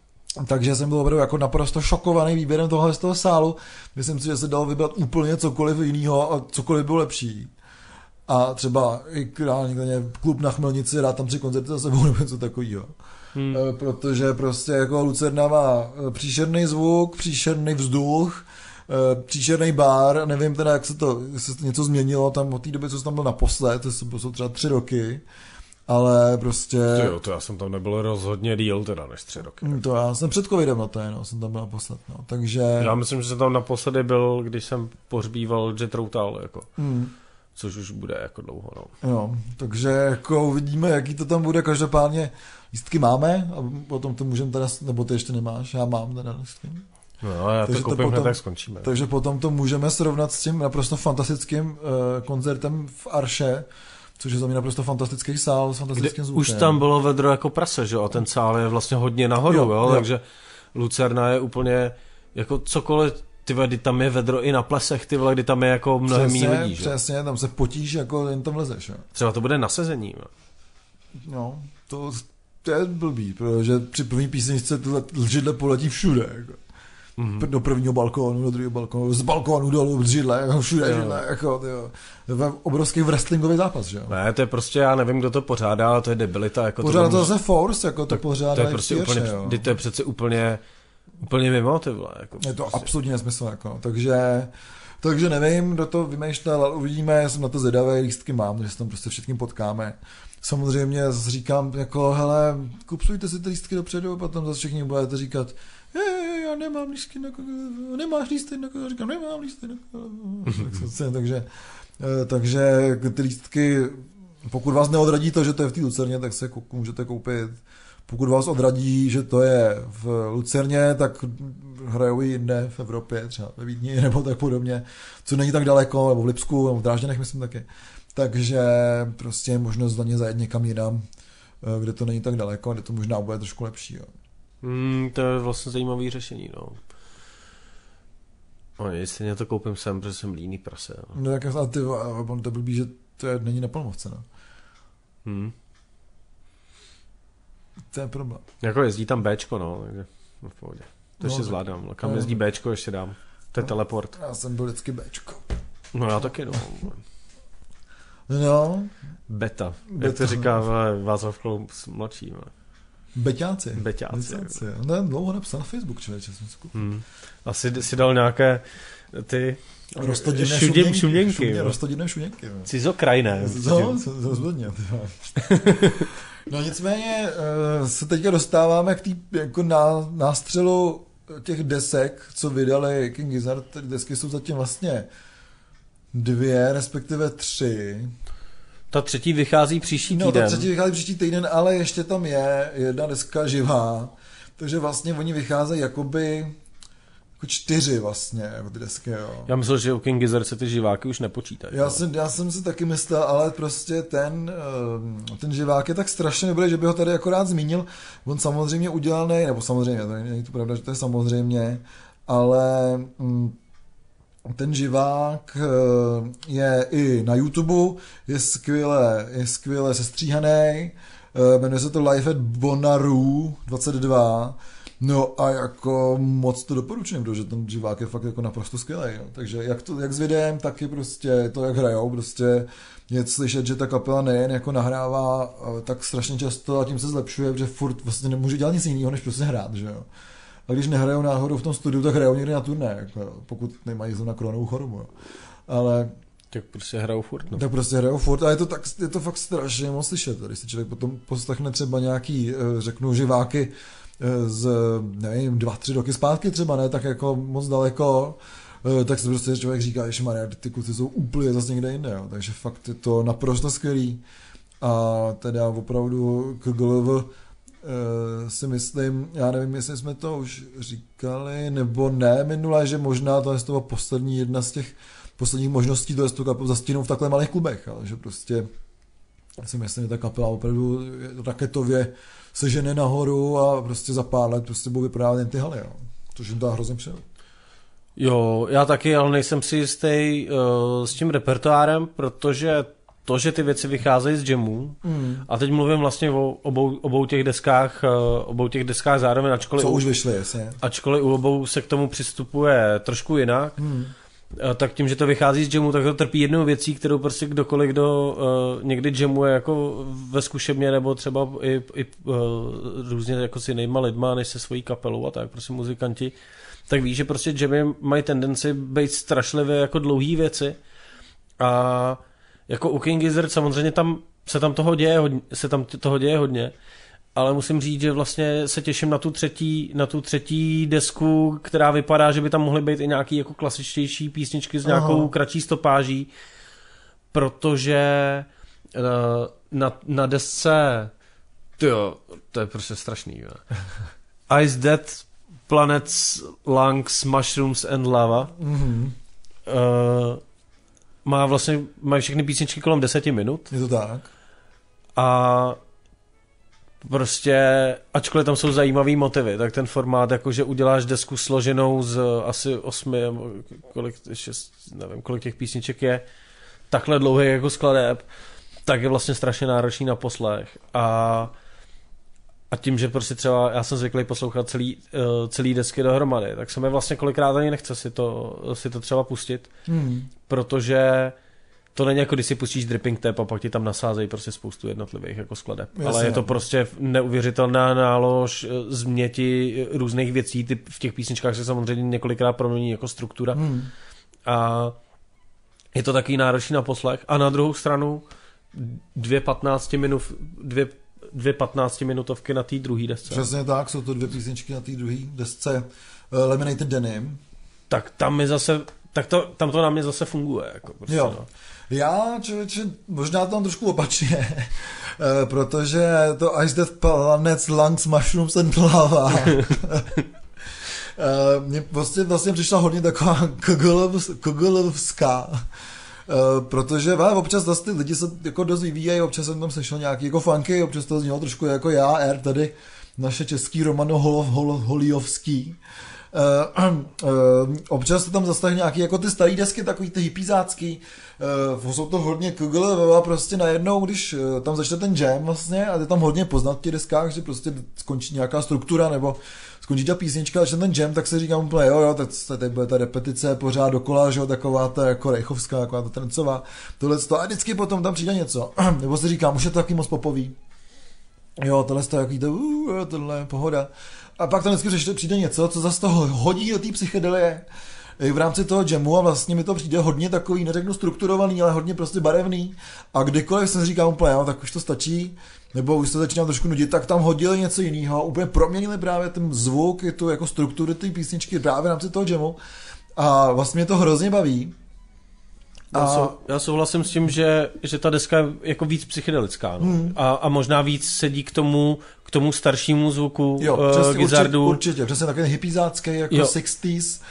C: Takže jsem byl opravdu jako naprosto šokovaný výběrem tohle z toho sálu. Myslím si, že se dalo vybrat úplně cokoliv jiného a cokoliv bylo lepší. A třeba i někde klub na Chmelnici, rád tam tři koncerty za sebou nebo něco takového. Hmm. E, protože prostě jako Lucerna má příšerný zvuk, příšerný vzduch, příšerný bar, nevím teda, jak se to, se to něco změnilo tam od té doby, co jsem tam byl naposled, to jsou třeba tři roky ale prostě...
B: Ty jo, to já jsem tam nebyl rozhodně díl teda než tři roky.
C: Hm, To já jsem před covidem na to, no, jsem tam byl naposled, no. Takže...
B: Já myslím, že jsem tam naposledy byl, když jsem pohřbíval Jet Routal, jako.
C: Hm,
B: Což už bude jako dlouho, no.
C: jo, takže jako uvidíme, jaký to tam bude, každopádně lístky máme a potom to můžeme teda, nebo ty ještě nemáš, já mám teda lístky.
B: No, já
C: Takže
B: to
C: to
B: koupím hned,
C: potom-
B: tak skončíme.
C: Takže potom to můžeme srovnat s tím naprosto fantastickým uh, koncertem v Arše, což je za mě naprosto fantastický sál s fantastickým zvukem.
B: už tam bylo vedro jako prase, že jo? A ten sál je vlastně hodně nahoru,
C: Jo,
B: jo, jo? takže Lucerna je úplně jako cokoliv, ty kdy tam je vedro i na plesech, ty vole, kdy tam je jako mnohem méně
C: přesně,
B: lidí, že?
C: přesně, tam se potíš, jako jen tam lezeš. Jo.
B: Třeba to bude na sezení, jo?
C: No, to, to je blbý, protože při první písničce tyhle židle poletí všude. Jako.
B: Mhm.
C: Do prvního balkónu, do druhého balkónu, z balkónu dolů, židle, jako všude
B: Jo.
C: židle, jako, tyjo. To obrovský wrestlingový zápas, že jo.
B: Ne, to je prostě, já nevím, kdo to pořádá, ale to je debilita. Jako
C: Pořád to
B: může-
C: zase Force, jako to
B: tak
C: pořádá
B: to je prostě úplně,
C: jo.
B: to je přece úplně, úplně mimo, ty vole. Jako
C: Je to
B: prostě.
C: absolutně nesmysl, jako. takže, takže nevím, kdo to vymýšlel, ale uvidíme, já jsem na to zvědavý, lístky mám, takže se tam prostě všetkým potkáme. Samozřejmě říkám, jako, hele, kupujte si ty lístky dopředu, potom zase všichni budete říkat, je, já nemám lístky na nemáš lístky na říkám, nemám lístky na takže, eh, takže ty lístky, pokud vás neodradí to, že to je v té Lucerně, tak se můžete koupit. Pokud vás odradí, že to je v Lucerně, tak hrajou i jinde v Evropě, třeba ve Vídni nebo tak podobně, co není tak daleko, nebo v Lipsku, nebo v Drážděnech, myslím taky. Takže prostě je možnost za ně zajet někam jinam, eh, kde to není tak daleko, kde to možná bude trošku lepší. Jo.
B: Hmm, to je vlastně zajímavé řešení, no. No, jestli to koupím sem, protože jsem líný prase. No.
C: No tak a ty, a on to blbý, že to je, není na no.
B: Hmm.
C: To je problém.
B: Jako jezdí tam Bčko, no, takže no, v pohodě. To
C: No,
B: ještě
C: tak-
B: zvládám. No, kam
C: no.
B: jezdí Bčko, ještě dám. To je
C: No.
B: teleport.
C: Já jsem byl vždycky Bčko.
B: No já taky, no.
C: No,
B: Beta. Jak
C: Beta.
B: to říká Václav Kloum mladší. vole.
C: Beťáci.
B: Beťáci.
C: Beťáci. jo. No, dlouho napsal na Facebook, člověče, jsem si koupil.
B: Hmm. Asi si dal nějaké ty
C: Rostodivné
B: šuděm,
C: šuměnky.
B: šuměnky.
C: Šumě,
B: jo.
C: Roztodivné šuměnky. jo.
B: Cizokrajné.
C: No, rozhodně. No nicméně eh, se teďka dostáváme k té jako ná, nástřelu těch desek, co vydali King Gizzard. Ty desky jsou zatím vlastně dvě, respektive tři.
B: Ta třetí vychází příští
C: No,
B: týden.
C: ta třetí vychází příští týden, ale ještě tam je jedna deska živá. Takže vlastně oni vycházejí jakoby jako čtyři vlastně, ty desky, jo.
B: Já myslel, že u King Gizzard se ty živáky už nepočítají.
C: Já
B: no.
C: jsem, já jsem si taky myslel, ale prostě ten, eh, ten živák je tak strašně nebude, že by ho tady akorát zmínil. On samozřejmě udělaný, nebo samozřejmě, to není to pravda, že to je samozřejmě, ale mm, ten živák eh, je i na YouTube, je skvěle, je skvěle sestříhaný, eh, jmenuje se to Life at Bonaru 22, No a jako moc to doporučuji, protože ten živák je fakt jako naprosto skvělý. Jo. Takže jak, to, jak s videem, tak i prostě to, jak hrajou, prostě je slyšet, že ta kapela nejen jako nahrává tak strašně často a tím se zlepšuje, protože furt vlastně nemůže dělat nic jiného, než prostě hrát, že jo. A když nehrajou náhodou v tom studiu, tak hrajou někdy na turné, jako, jo, pokud nemají zrovna kronovou chorobu. Jo. Ale
B: Tak prostě hrajou furt. No.
C: tak prostě hrajou furt a je to, tak, je to fakt strašně moc slyšet. Když si člověk potom poslechne třeba nějaký, eh, řeknu, živáky eh, z, nevím, dva, tři roky zpátky třeba, ne, tak jako moc daleko, eh, tak si prostě člověk říká, že Maria, ty kluci jsou úplně zase někde jinde, jo. takže fakt je to naprosto skvělý. A teda opravdu KGLV si myslím, já nevím, jestli jsme to už říkali, nebo ne minule, že možná to je z toho poslední jedna z těch posledních možností to je tu kapelu zastínou v takhle malých klubech, ale že prostě si myslím, že ta kapela opravdu raketově se žene nahoru a prostě za pár let prostě budou vyprodávat jen ty haly, jo. Což jim dá hrozně přijel.
B: Jo, já taky, ale nejsem si jistý uh, s tím repertoárem, protože to, že ty věci vycházejí z jamů,
C: Mm.
B: a teď mluvím vlastně o obou, obou těch deskách, uh, obou těch deskách zároveň, ačkoliv,
C: Co už vyšly, jasně.
B: ačkoliv u obou se k tomu přistupuje trošku jinak,
C: Mm.
B: Eh, tak tím, že to vychází z jamu, tak to trpí jednou věcí, kterou prostě kdokoliv, kdo uh, někdy jamuje jako ve zkušebně nebo třeba i, i uh, různě jako s jinýma lidma, než se svojí kapelou a tak, prostě muzikanti, tak ví, že prostě jamy mají tendenci být strašlivě jako dlouhý věci a jako u King Gizzard samozřejmě tam se tam toho děje hodně, se tam toho děje hodně, ale musím říct, že vlastně se těším na tu třetí, na tu třetí desku, která vypadá, že by tam mohly být i nějaký jako klasičtější písničky s nějakou Aha. kratší stopáží, protože eh, na, na desce tyjo, to je prostě strašný. Jo. Ice Dead, Planets, Lungs, Mushrooms and Lava. Mm-hmm. Uh, má vlastně, mají všechny písničky kolem deseti minut.
C: Je to tak.
B: A prostě, ačkoliv tam jsou zajímavý motivy, tak ten formát, jako že uděláš desku složenou z asi osmi, kolik, šest, nevím, kolik těch písniček je, takhle dlouhý jako skladeb, tak je vlastně strašně náročný na poslech. A a tím, že prostě třeba já jsem zvyklý poslouchat celý, uh, celý desky dohromady, tak se mi vlastně kolikrát ani nechce si to, si to třeba pustit, hmm. protože to není jako když si pustíš dripping tap a pak ti tam nasázejí prostě spoustu jednotlivých jako skladeb. Jasně. Ale je to prostě neuvěřitelná nálož eh, změti různých věcí, ty v těch písničkách se samozřejmě několikrát promění jako struktura. Hmm. A je to takový náročný na poslech. A na druhou stranu dvě 15 minut, dvě dvě 15-minutovky na té druhé desce.
C: Přesně tak, jsou to dvě písničky na té druhé desce. Uh, Lemonade Denim.
B: Tak tam mi zase, tak to, tam to na mě zase funguje. Jako prostě, jo. No.
C: Já, člověče, možná tam trošku opačně, uh, protože to Ice Death Planets, Lungs, Mushrooms and Lava Uh, mně vlastně, vlastně přišla hodně taková kogolovská protože va, občas zase ty lidi se jako dost vyvíjají, občas jsem tam sešel nějaký jako funky, občas to znělo trošku jako já, R, tady naše český Romano Holov, Hol, Holiovský. Uh, uh, občas tam zase nějaký jako ty staré desky, takový ty hypizácký, uh, jsou to hodně Google a prostě najednou, když tam začne ten jam vlastně a je tam hodně poznat v těch deskách, že prostě skončí nějaká struktura nebo skončí ta písnička a ten jam, tak se říkám úplně, jo, jo, tak tady bude ta repetice pořád dokola, že jo, taková ta jako rejchovská, taková ta trencová, tohle to a vždycky potom tam přijde něco, nebo si říkám, už je to taky moc popový, jo, tohle to jaký to, uh, tohle je pohoda. A pak tam vždycky přijde něco, co zase toho hodí do té psychedelie, v rámci toho jamu a vlastně mi to přijde hodně takový, neřeknu strukturovaný, ale hodně prostě barevný. A kdykoliv jsem říkal úplně, jo, tak už to stačí, nebo už se začínám trošku nudit, tak tam hodili něco jiného, úplně proměnili právě ten zvuk, tu jako strukturu té písničky právě v rámci toho jamu a vlastně mě to hrozně baví.
B: A... Já, sou, já souhlasím s tím, že, že ta deska je jako víc psychedelická no. hmm. a, a možná víc sedí k tomu, k tomu staršímu zvuku jo, uh, přesně, Gizardu.
C: Určitě, určitě, přesně takový hypizácký jako jo. 60s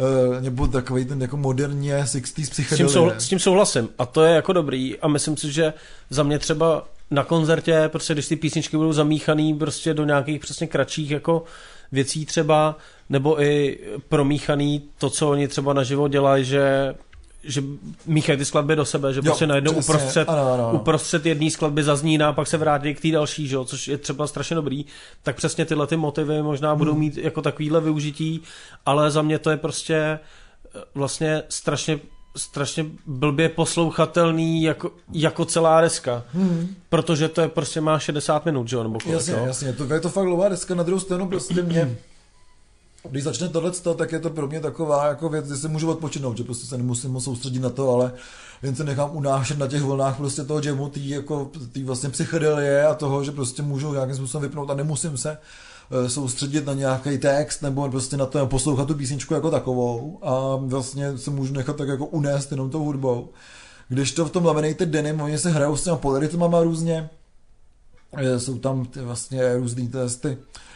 C: uh, nebo takový ten jako moderně 60s psychedelie.
B: S tím, s tím souhlasím a to je jako dobrý a myslím si, že za mě třeba na koncertě, prostě když ty písničky budou zamíchaný prostě do nějakých přesně kratších jako věcí třeba, nebo i promíchaný to, co oni třeba naživo dělají, že že míchají ty skladby do sebe, že jo, prostě najednou přesně, uprostřed, ano, ano. uprostřed jedné skladby zazní a pak se vrátí k té další, že jo, což je třeba strašně dobrý, tak přesně tyhle ty motivy možná budou hmm. mít jako takovýhle využití, ale za mě to je prostě eh, vlastně strašně strašně blbě poslouchatelný jako, jako celá deska. Hmm. Protože to je prostě má 60 minut, že jo? Nebo kolik,
C: jasně,
B: no?
C: jasně, to je to fakt dlouhá deska, na druhou stranu prostě mě když začne tohle, tak je to pro mě taková jako věc, že se můžu odpočinout, že prostě se nemusím soustředit na to, ale jen se nechám unášet na těch vlnách prostě toho jamu, tý, jako, tý vlastně psychedelie a toho, že prostě můžu nějakým způsobem vypnout a nemusím se Eh, soustředit na nějaký text nebo prostě na to poslouchat tu písničku jako takovou a vlastně se můžu nechat tak jako unést jenom tou hudbou. Když to v tom Laminated Denim, oni se hrajou s těma polyrytmama různě, eh, jsou tam ty vlastně různý testy, Eh,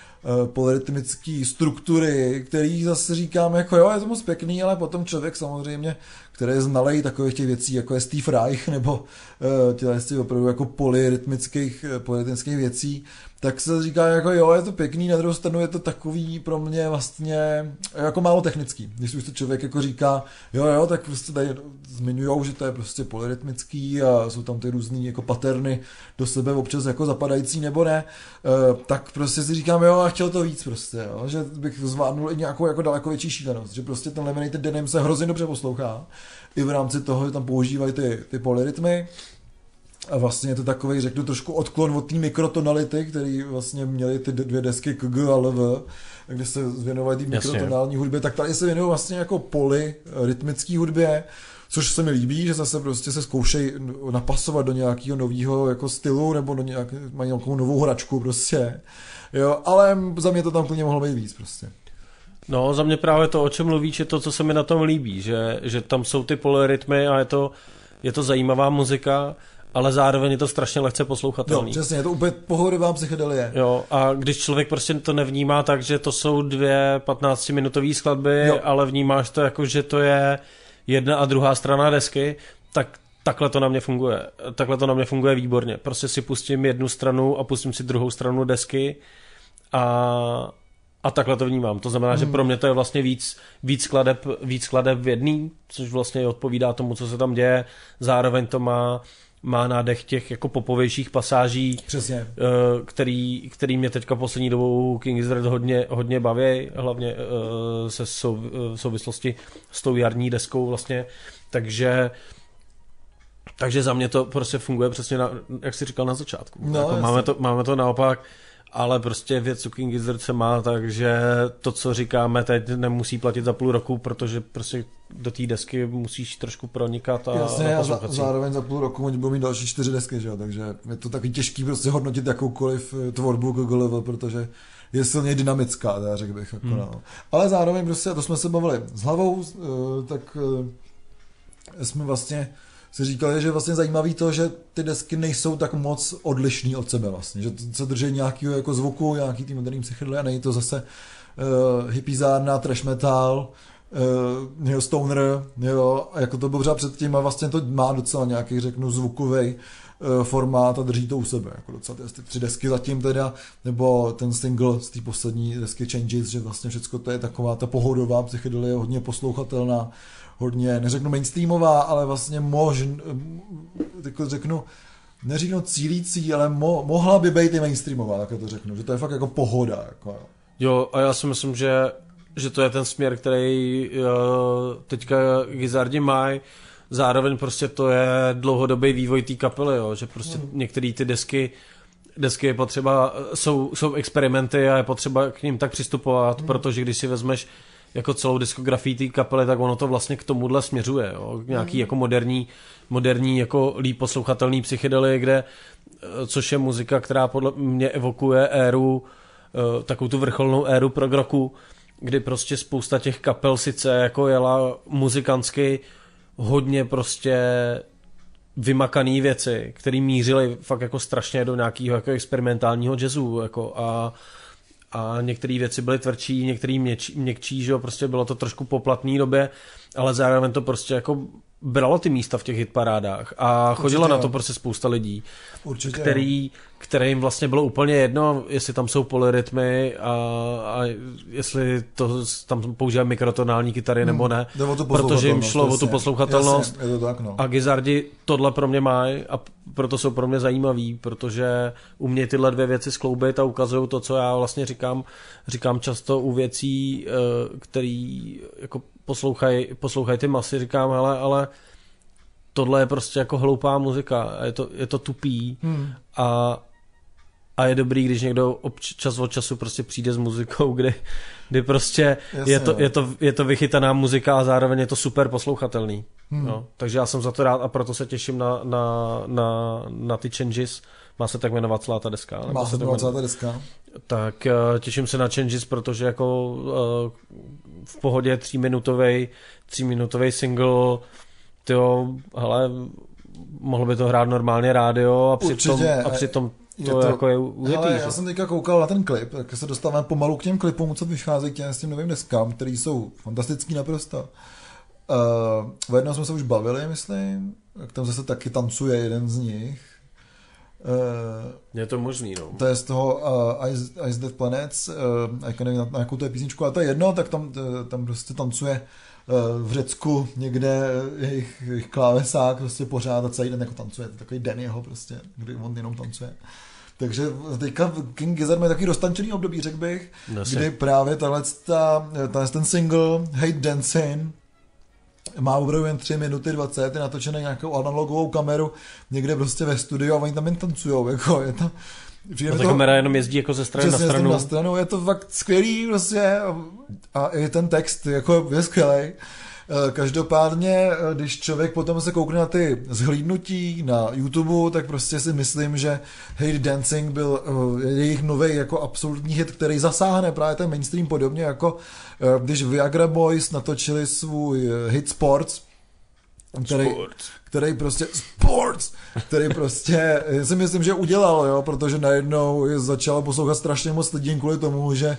C: polyrytmické struktury, který zase říkám, jako jo, je to moc pěkný, ale potom člověk samozřejmě, který je znalej takových těch věcí, jako je Steve Reich, nebo uh, těle opravdu jako polyrytmických, eh, polyrytmických věcí, tak se říká, jako jo, je to pěkný, na druhou stranu je to takový pro mě vlastně jako málo technický. Když už to člověk jako říká, jo, jo, tak prostě tady zmiňujou, že to je prostě polyrytmický a jsou tam ty různé jako paterny do sebe občas jako zapadající nebo ne, uh, tak prostě si říkám, jo, a chtěl to víc prostě, jo, že bych zvládnul i nějakou jako daleko větší šílenost, že prostě ten Lemonade Denim se hrozně dobře poslouchá, i v rámci toho, že tam používají ty, ty polyrytmy, a vlastně je to takový, řeknu, trošku odklon od té mikrotonality, který vlastně měly ty dvě desky KG a LV, kde se věnovali té mikrotonální hudbě, tak tady se věnují vlastně jako poli rytmické hudbě, což se mi líbí, že zase prostě se zkoušejí napasovat do nějakého nového jako stylu, nebo do nějak, mají nějakou novou hračku prostě. Jo, ale za mě to tam plně mohlo být víc prostě.
B: No, za mě právě to, o čem mluvíš, je to, co se mi na tom líbí, že, že tam jsou ty polyrytmy a je to, je to zajímavá muzika, ale zároveň je to strašně lehce poslouchatelný.
C: Jo, přesně, je to úplně pohodová psychedelie.
B: Jo, a když člověk prostě to nevnímá tak, že to jsou dvě 15-minutové skladby, jo. ale vnímáš to jako, že to je jedna a druhá strana desky, tak takhle to na mě funguje. Takhle to na mě funguje výborně. Prostě si pustím jednu stranu a pustím si druhou stranu desky a, a takhle to vnímám. To znamená, hmm. že pro mě to je vlastně víc, víc, skladeb, víc skladeb v jedný, což vlastně odpovídá tomu, co se tam děje. Zároveň to má má nádech těch jako popovějších pasáží,
C: Přesně. Eh,
B: který, který mě teďka poslední dobou King Israel hodně, hodně baví, hlavně eh, se sou, v souvislosti s tou jarní deskou vlastně, takže takže za mě to prostě funguje přesně, na, jak jsi říkal na začátku. No, jako máme, to, máme to naopak ale prostě věc co King Gizzard se má, takže to, co říkáme teď, nemusí platit za půl roku, protože prostě do té desky musíš trošku pronikat a
C: Jasně, a za, zároveň za půl roku oni budou mít další čtyři desky, že jo? takže je to takový těžký prostě hodnotit jakoukoliv eh, tvorbu Google level, protože je silně dynamická, já řekl bych. Jako, hmm. no. Ale zároveň prostě, to jsme se bavili s hlavou, eh, tak eh, jsme vlastně si říkali, že je vlastně zajímavý to, že ty desky nejsou tak moc odlišný od sebe vlastně, že se drží nějakého jako zvuku, nějaký tým moderní psychedelie a není to zase uh, hippizárna, trash metal, uh, jo, stoner, jo, a jako to bylo pořád předtím a vlastně to má docela nějaký, řeknu, zvukový uh, formát a drží to u sebe, jako docela ty, ty tři desky zatím teda, nebo ten single z té poslední desky Changes, že vlastně všechno to je taková ta pohodová psychedelie, hodně poslouchatelná, hodně, neřeknu mainstreamová, ale vlastně možn, jako řeknu, neříknu cílící, ale mo, mohla by být i mainstreamová, tak to řeknu, že to je fakt jako pohoda. Jako.
B: Jo, a já si myslím, že, že to je ten směr, který uh, teďka Gizardi mají, zároveň prostě to je dlouhodobý vývoj té kapely, jo, že prostě mm. některé ty desky desky je potřeba, jsou, jsou experimenty a je potřeba k ním tak přistupovat, mm. protože když si vezmeš jako celou diskografii té kapely, tak ono to vlastně k tomuhle směřuje, jo? Nějaký mm. jako moderní, moderní jako líp poslouchatelný psychedely, kde, eh, což je muzika, která podle mě evokuje éru, eh, takovou tu vrcholnou éru prog roku, kdy prostě spousta těch kapel sice jako jela muzikantsky hodně prostě vymakaný věci, které mířily fakt jako strašně do nějakého jako experimentálního jazzu jako a a některé věci byly tvrdší, některé měkčí, že jo, prostě bylo to trošku poplatný době, ale zároveň to prostě jako bralo ty místa v těch hitparádách a chodilo Určitě, na to prostě spousta lidí, Určitě, který, kterým vlastně bylo úplně jedno, jestli tam jsou polyrytmy a, a jestli to tam používají mikrotonální kytary hmm. nebo ne, protože jim šlo o tu poslouchatelnost
C: jasně, je to tak, no.
B: a Gizardi tohle pro mě mají a proto jsou pro mě zajímavý, protože umějí tyhle dvě věci skloubit a ukazují to, co já vlastně říkám, říkám často u věcí, eh, který jako poslouchají poslouchaj ty masy, říkám, ale, ale tohle je prostě jako hloupá muzika, je to, je to tupý hmm. a, a je dobrý, když někdo obč, čas od času prostě přijde s muzikou, kdy, kdy prostě Jasně, je, to, je, to, je to vychytaná muzika a zároveň je to super poslouchatelný. Hmm. No, takže já jsem za to rád a proto se těším na, na, na, na ty changes. Má se tak jmenovat celá ta deska?
C: Má se jmenovat celá ta deska.
B: Tak uh, těším se na changes, protože jako uh, v pohodě tříminutový tříminutový single tyjo, hele, mohlo by to hrát normálně rádio a přitom, a přitom to, je to jako je ujetý.
C: Hele, já jsem teďka koukal na ten klip, tak se dostáváme pomalu k těm klipům, co vycházejí těm, s tím novým deskám, který jsou fantastický naprosto. Uh, o jednom jsme se už bavili, myslím, tam zase taky tancuje jeden z nich.
B: Uh, je to možný, no.
C: To je z toho uh, Ice, Ice Death Planets, uh, já nevím, na, na jakou to je písničku, ale to je jedno, tak tam, tam prostě tancuje uh, v Řecku někde jejich, jejich klávesák prostě pořád a celý den jako tancuje, to je takový den jeho prostě, kdy on jenom tancuje. Takže teďka King Gizzard má takový roztančený období, řekl bych, Nasi. kdy právě tahle, ta, ten single Hate Dancing má opravdu jen 3 minuty 20, je natočený nějakou analogovou kameru někde prostě ve studiu a oni tam jen tancujou, jako je to...
B: No, ta kamera jenom jezdí jako ze strany na stranu.
C: na stranu, je to fakt skvělý prostě a i ten text jako je skvělý. Eh, každopádně, eh, když člověk potom se koukne na ty zhlídnutí na YouTube, tak prostě si myslím, že Hate Dancing byl eh, jejich nový jako absolutní hit, který zasáhne právě ten mainstream podobně jako když Viagra Boys natočili svůj hit Sports, který, sports. který prostě sports, který prostě, já si myslím, že udělal, jo, protože najednou začalo poslouchat strašně moc lidí kvůli tomu, že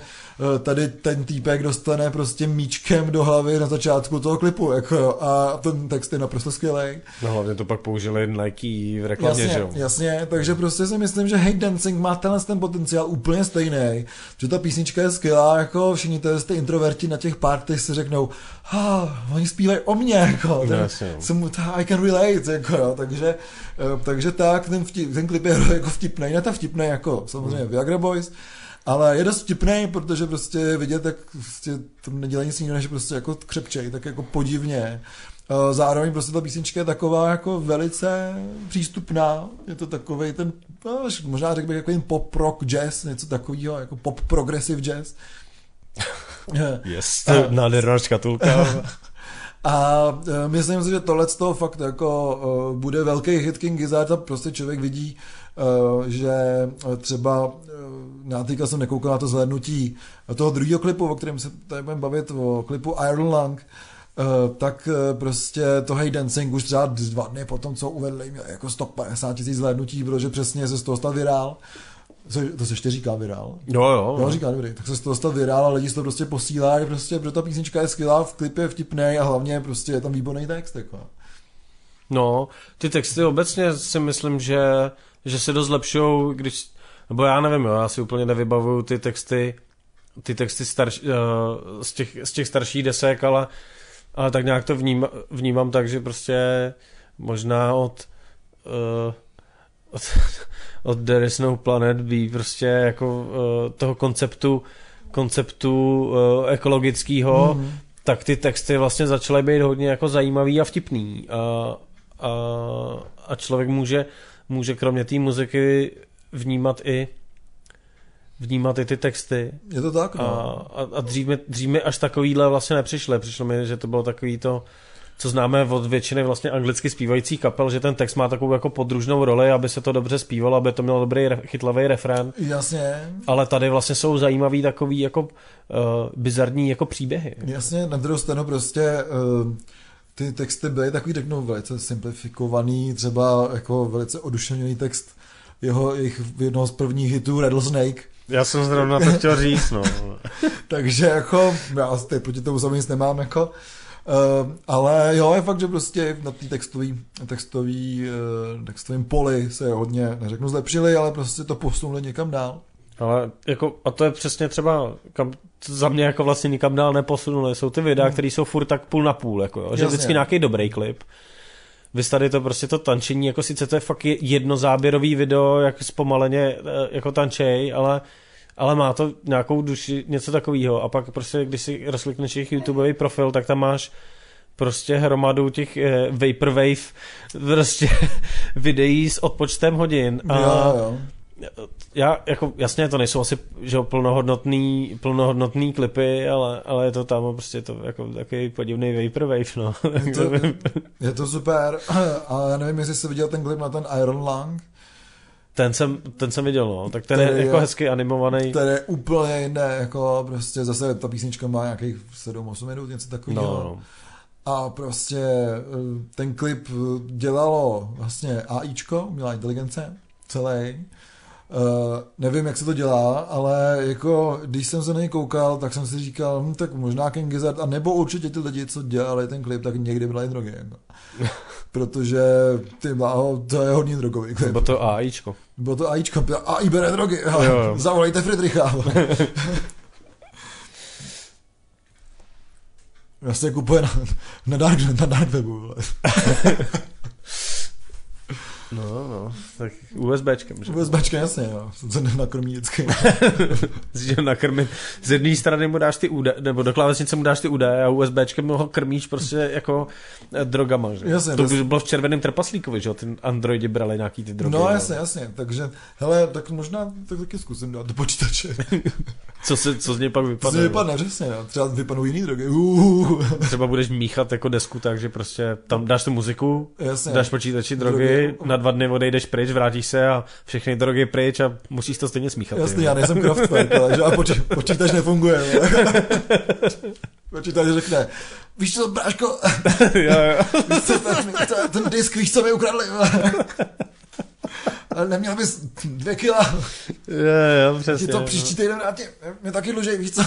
C: tady ten týpek dostane prostě míčkem do hlavy na začátku toho klipu, jako a ten text je naprosto skvělý.
B: No hlavně to pak použili Nike v reklamě,
C: jasně,
B: že jo?
C: Jasně, takže prostě si myslím, že Hate Dancing má tenhle ten potenciál úplně stejný, že ta písnička je skvělá, jako všichni to jste introverti na těch partích si řeknou, ha, oni zpívají o mě, jako, ten, jasně. jsem, I can relate, jako, jo, takže, eh, takže tak, ten, vtip, ten klip je jako vtipný, ne ta vtipný, jako samozřejmě hmm. Viagra Boys, ale je dost vtipný, protože prostě vidět, jak prostě to nedělají nic jiného, než prostě jako křepčej, tak jako podivně. Zároveň prostě ta písnička je taková jako velice přístupná. Je to takový ten, no, možná řekl bych jako pop rock jazz, něco takového, jako pop progressive jazz.
B: Yes, to je nádherná škatulka.
C: A e, myslím si, že tohle z toho fakt jako bude velký hit King Gizzard a prostě člověk vidí, že třeba, uh, já teďka jsem nekoukal na to zhlédnutí toho druhého klipu, o kterém se tady budeme bavit, o klipu Iron Lung, tak prostě to Hey Dancing už třeba dva dny potom, co uvedli, měl jako 150 tisíc zhlédnutí, protože přesně se z toho stal virál. Co, to se ještě říká virál.
B: Jo, jo.
C: Jo, říká, dobrý. Tak se z toho stal virál a lidi se to prostě posílají, prostě, protože ta písnička je skvělá, v klipě je vtipný a hlavně prostě je tam výborný text. Jako.
B: No, ty texty obecně si myslím, že, že se dost zlepšují, když, nebo já nevím, jo, já si úplně nevybavuju ty texty, ty texty starš, uh, z, těch, z těch starších desek, ale, ale tak nějak to vním, vnímám tak, že prostě možná od, uh, od od There is no planet B, prostě jako uh, toho konceptu konceptu uh, ekologického, mm. tak ty texty vlastně začaly být hodně jako zajímavý a vtipný. A, a, a člověk může, může kromě té muziky vnímat i vnímat i ty texty.
C: Je to tak, no.
B: A, a, a dřív, mi, dřív mi až takovýhle vlastně nepřišlo. Přišlo mi, že to bylo takový to co známe od většiny vlastně anglicky zpívajících kapel, že ten text má takovou jako podružnou roli, aby se to dobře zpívalo, aby to mělo dobrý chytlavý refrén.
C: Jasně.
B: Ale tady vlastně jsou zajímavý takový jako uh, bizarní jako příběhy.
C: Jasně, na druhou stranu prostě uh, ty texty byly takový, řeknu, velice simplifikovaný, třeba jako velice oduševněný text jeho, jejich jednoho z prvních hitů Rattlesnake,
B: já jsem zrovna to chtěl říct, no.
C: Takže jako, já teď proti tomu sami nic nemám, jako, Uh, ale jo, je fakt, že prostě na té textový, textový, uh, textovým poli se hodně, neřeknu zlepšili, ale prostě to posunuli někam dál.
B: Ale jako, a to je přesně třeba, kam, za mě jako vlastně nikam dál neposunuli, jsou ty videa, hmm. které jsou furt tak půl na půl, jako jo, že Jasně. vždycky nějaký dobrý klip. Vy tady to prostě to tančení, jako sice to je fakt jedno záběrový video, jak zpomaleně eh, jako tančej, ale ale má to nějakou duši, něco takového. A pak prostě, když si rozklikneš jejich YouTubeový profil, tak tam máš prostě hromadu těch eh, Vaporwave prostě videí s odpočtem hodin.
C: A jo, jo.
B: Já, jako, jasně, to nejsou asi že plnohodnotný, plnohodnotný klipy, ale, ale je to tam prostě to jako takový podivný Vaporwave, no.
C: Je to, je to super, a já nevím, jestli jsi viděl ten klip na ten Iron Lung,
B: ten jsem, ten jsem viděl, no. Tak ten, ten je, je jako hezky animovaný.
C: Ten je úplně jiné, jako prostě zase ta písnička má nějakých 7-8 minut, něco takového. No, no. A prostě eh, ten klip dělalo vlastně AIčko, umělá inteligence, celý. Uh, nevím, jak se to dělá, ale jako, když jsem se na něj koukal, tak jsem si říkal, hm, tak možná King Gizzard, a nebo určitě ty lidi, co dělali ten klip, tak někdy byly drogy. Jako. Protože ty bláho, to je hodně drogový klip.
B: Bylo to AIčko.
C: Bylo to AIčko, AI bere drogy, jo, jo. zavolejte Friedricha. Já se kupuje na, na, dark, na dark webu.
B: No, no. Tak USBčkem, že?
C: USBčka, jasně, jo. Se nakrmí vždycky.
B: že nakrmit. Z jedné strany mu dáš ty údaje, nebo do klávesnice mu dáš ty údaje a USBčkem ho krmíš prostě jako eh, drogama, že?
C: Jasně,
B: to by bylo v červeném trpaslíkovi, že jo? Ty androidi brali nějaký ty drogy.
C: No jasně, jasně, takže, hele, tak možná tak taky zkusím dát do počítače.
B: Co, se, co z něj pak vypadne?
C: si
B: jo?
C: vypadne, přesně, no. třeba vypadnou jiný drogy.
B: Třeba budeš míchat jako desku tak, že prostě tam dáš tu muziku,
C: jasně.
B: dáš počítači drogy,
C: Drogy.
B: Na dva dny odejdeš pryč, vrátíš se a všechny drogy pryč a musíš to stejně smíchat.
C: Jasně, já nejsem Kraftwerk, ale že a poči, počítač nefunguje. počítač řekne, víš co, bráško,
B: jo, jo.
C: víš co, ten, ten, disk, víš co mi ukradli. Ale neměl bys dvě kila,
B: Jo, jo, přesně.
C: ti to
B: no.
C: příští týden vrátí, mě taky dlužej, víš co.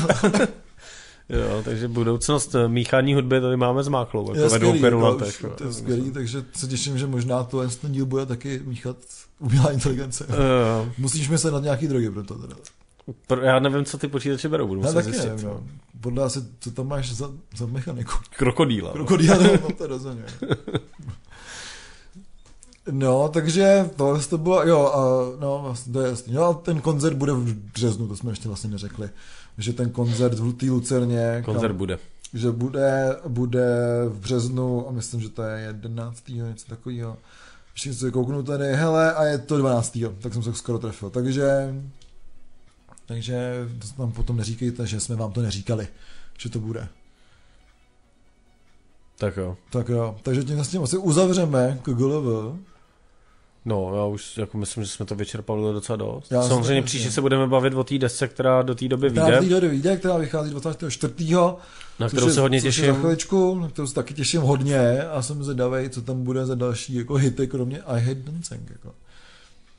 B: Jo, takže budoucnost eh, míchání hudby tady máme zmáklou, jako
C: Je
B: ve dvou
C: to,
B: letech.
C: to je skvělý, takže se těším, že možná to ten díl bude taky míchat umělá inteligence.
B: Uh,
C: Musíš myslet na nějaký drogy pro to teda.
B: pro, já nevím, co ty počítače berou, budu
C: Já
B: muset zjistit.
C: nevím, no. Podle asi, co tam máš za, za mechaniku.
B: Krokodýla.
C: Krokodýla, no, no to rozhodně. No, takže to, to bylo, jo, a, no, vlastně, to je jasný. No a ten koncert bude v březnu, to jsme ještě vlastně neřekli. Že ten koncert v té Lucerně,
B: Koncert
C: kam,
B: bude.
C: že bude, bude v březnu, a myslím, že to je 11. něco takového. Ještě se kouknu tady, hele, a je to 12. tak jsem se skoro trefil. Takže, takže to nám potom neříkejte, že jsme vám to neříkali, že to bude.
B: Tak jo.
C: Tak jo, takže tím vlastně asi uzavřeme KGLV.
B: No, já už jako myslím, že jsme to vyčerpali docela dost.
C: Já
B: Samozřejmě příště se budeme bavit o té desce, která do té doby
C: Která v
B: vyjde,
C: té době vyjde, která vychází 24.
B: na kterou se hodně
C: je
B: těším.
C: za chviličku, na kterou se taky těším hodně a jsem zvědavý, co tam bude za další jako hity, kromě I Hate Dancing. Jako.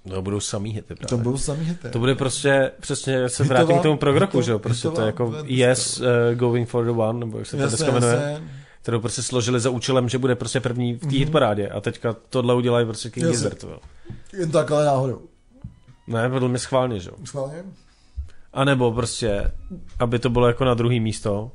B: No, budou samý hity právě.
C: budou samý hity.
B: To bude prostě, přesně se
C: Hitová-
B: vrátím k tomu progroku, že jo, prostě to
C: hitová
B: je jako. Yes, uh, Going for the One, nebo jak se ta
C: jasně,
B: deska jmenuje,
C: jasně.
B: Kterou prostě složili za účelem, že bude prostě první v té
C: Mhm.
B: hitparádě a teďka tohle udělají prostě King. Gizzard.
C: Jen tak, ale náhodou.
B: Ne, podle mě schválně, že jo.
C: Schválně?
B: A nebo prostě, aby to bylo jako na druhý místo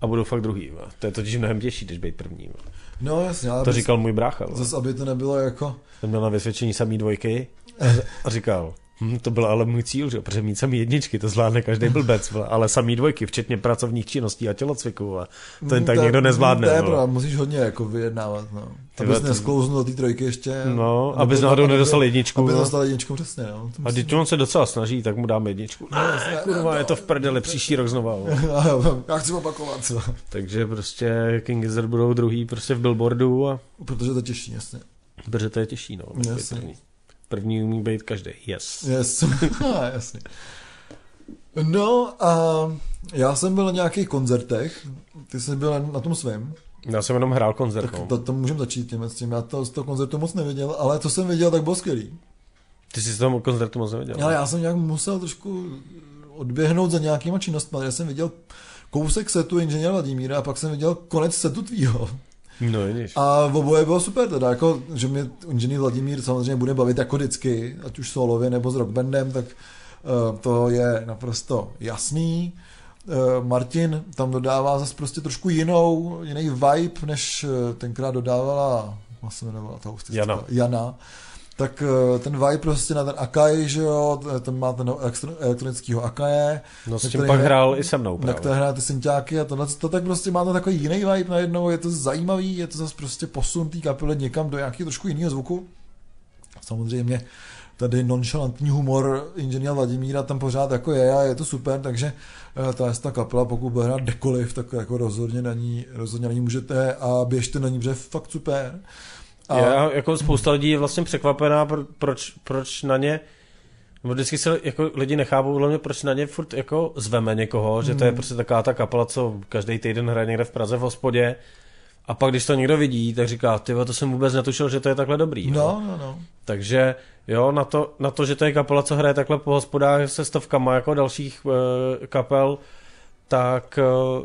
B: a budou fakt druhý. jo. To je totiž mnohem těžší, když být první. jo.
C: No jasně, ale
B: To říkal můj brácha. jo.
C: Zas, aby to nebylo jako...
B: Ten měl na vysvědčení samý dvojky a říkal, hm, to byl ale můj cíl, že? protože mít samý jedničky, to zvládne každý blbec, ale samý dvojky, včetně pracovních činností a tělocviku, a to jen tak
C: Mm,
B: někdo nezvládne.
C: To je pravda, musíš hodně jako vyjednávat, no. Abys nesklouznul do té trojky ještě.
B: No,
C: Nebo-
B: abys náhodou
C: aby-
B: nedostal jedničku.
C: Aby dostal jedničku, přesně, no. To
B: A když on se docela snaží, tak mu dáme jedničku.
C: No,
B: Ne, kurva, je to v prdeli, příští rok znova.
C: Já chci opakovat, co?
B: Takže prostě King Gizzard budou druhý prostě v billboardu a
C: Protože to těší, jasně.
B: protože to je těžší, no.
C: Jasně.
B: První. umí být každý, yes.
C: Yes. Ah, jasně. No a já jsem byl na nějakých koncertech, ty jsi byl na tom svém,
B: Já jsem jenom hrál koncert,
C: tak
B: no.
C: to, to můžeme začít tím, s tím. Já to, z toho koncertu moc neviděl, ale to jsem viděl, tak bylo skvělý.
B: Ty jsi z toho koncertu moc nevěděl.
C: Ale já jsem nějak musel trošku odběhnout za nějakýma činnostmi, já jsem viděl kousek setu inženýra Vladimíra a pak jsem viděl konec setu tvýho.
B: No, vidíš.
C: A v oboje bylo super, teda, jako, že mě inženýr Vladimír samozřejmě bude bavit jako vždycky, ať už solově nebo s rockbandem, tak uh, to je naprosto jasný. Uh, Martin tam dodává zase prostě trošku jinou, jiný vibe, než uh, tenkrát dodávala, jak se jmenovala ta hostistka?
B: Jana.
C: Jana. Tak uh, ten vibe prostě na ten Akai, že jo, ten má ten elektro- elektronického Akaje,
B: No s
C: na
B: tím pak hrál i se mnou
C: na
B: právě.
C: které hraje ty synťáky a tohle, to tak prostě má to takový jiný vibe najednou, je to zajímavý, je to zase prostě posun té kapely někam do nějakého trošku jiného zvuku. Samozřejmě tady nonchalantní humor inženýra Vladimíra tam pořád jako je a je to super, takže eh, ta, ta kapela, pokud bude hrát dekoliv, tak jako rozhodně na ní, rozhodně na ní můžete a běžte na ní, protože je fakt super. A,
B: Já, jako spousta lidí je vlastně překvapená, pro- proč, proč na ně nebo vždycky se jako lidi nechápou, podle mě, proč na ně furt jako zveme někoho, že to je
C: Mhm.
B: prostě taková ta kapela, co každý týden hraje někde v Praze v hospodě a pak když to někdo vidí, tak říká, ty to jsem vůbec netušil, že to je takhle dobrý. jo."
C: no, no, no.
B: Takže jo, na to, na to, že to je kapela, co hraje takhle po hospodách se stovkama jako dalších e, kapel, tak e,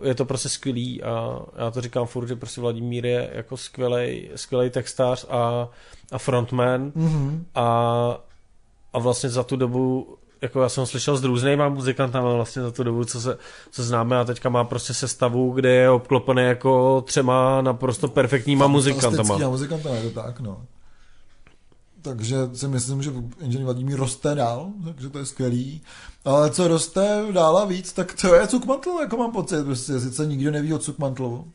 B: je to prostě skvělý a já to říkám furt, že prostě Vladimír je jako skvělej, skvělej textář a, a frontman
C: Mhm.
B: a, a vlastně za tu dobu jako já jsem ho slyšel s různýma muzikantama vlastně za tu dobu, co, se, co známe a teďka má prostě sestavu, kde je obklopený jako třema naprosto perfektníma muzikantama.
C: Muzikantama, je to tak, no. Takže si myslím, že inženýr Vladimír roste dál, takže to je skvělý. Ale co roste dál a víc, tak to je Cukmantl, jako mám pocit, prostě sice nikdo neví o Cukmantlu,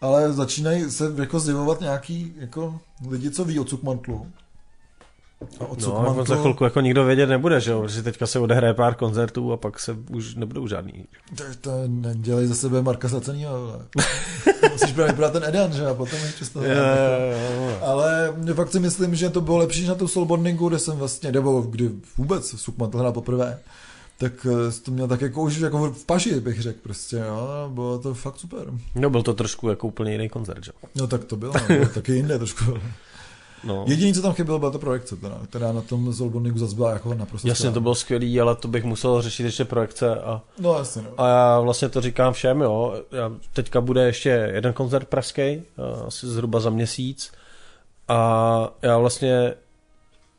C: ale začínají se jako zdivovat nějaký jako lidi, co ví o Cukmantlu.
B: A o no, on za chvilku jako nikdo vědět nebude, že jo, protože teďka se odehraje pár koncertů a pak se už nebudou žádný.
C: To, to nedělej za sebe Marka Sacenýho, musíš právě vypadat ten Edan, že a potom ještě z toho. Ale fakt si myslím, že to bylo lepší než na tu Soulbondingu, kde jsem vlastně, nebo kdy vůbec Sukmantl hrál poprvé tak eh, to měl tak jako už jako v paži, bych řekl prostě, jo, bylo to fakt super.
B: No byl to trošku jako úplně jiný koncert, že?
C: No tak to bylo, no, bylo taky jinde trošku. No. Jediný, co tam chybělo, byla ta projekce, teda, která na tom Zolboniku zase byla jako naprosto
B: Jasně, to bylo skvělý, ale to bych musel řešit ještě projekce a,
C: no, jasně, no.
B: a já vlastně to říkám všem, jo, já, teďka bude ještě jeden koncert pražský, asi zhruba za měsíc a já vlastně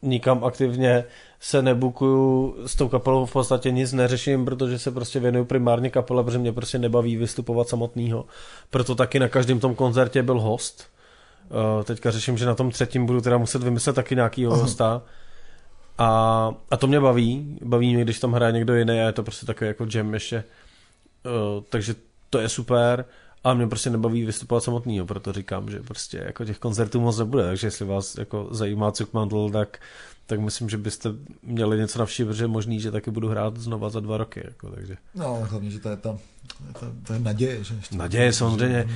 B: nikam aktivně se nebukuju s tou kapelou v podstatě nic neřeším, protože se prostě věnuju primárně kapele, protože mě prostě nebaví vystupovat samotného. Proto taky na každém tom koncertě byl host. Uh, teďka řeším, že na tom třetím budu teda muset vymyslet taky nějakýho hosta. A, a to mě baví. Baví mě, když tam hraje někdo jiný a je to prostě takový jako jam ještě. Uh, takže to je super. A mě prostě nebaví vystupovat samotného, proto říkám, že prostě jako těch koncertů moc nebude, takže jestli vás jako zajímá Cukmantl, tak tak myslím, že byste měli něco navštívit, protože je možný, že taky budu hrát znova za dva roky. Jako, takže.
C: No, hlavně, že to je ta, to, to je naděje. Že
B: ještě naděje, samozřejmě.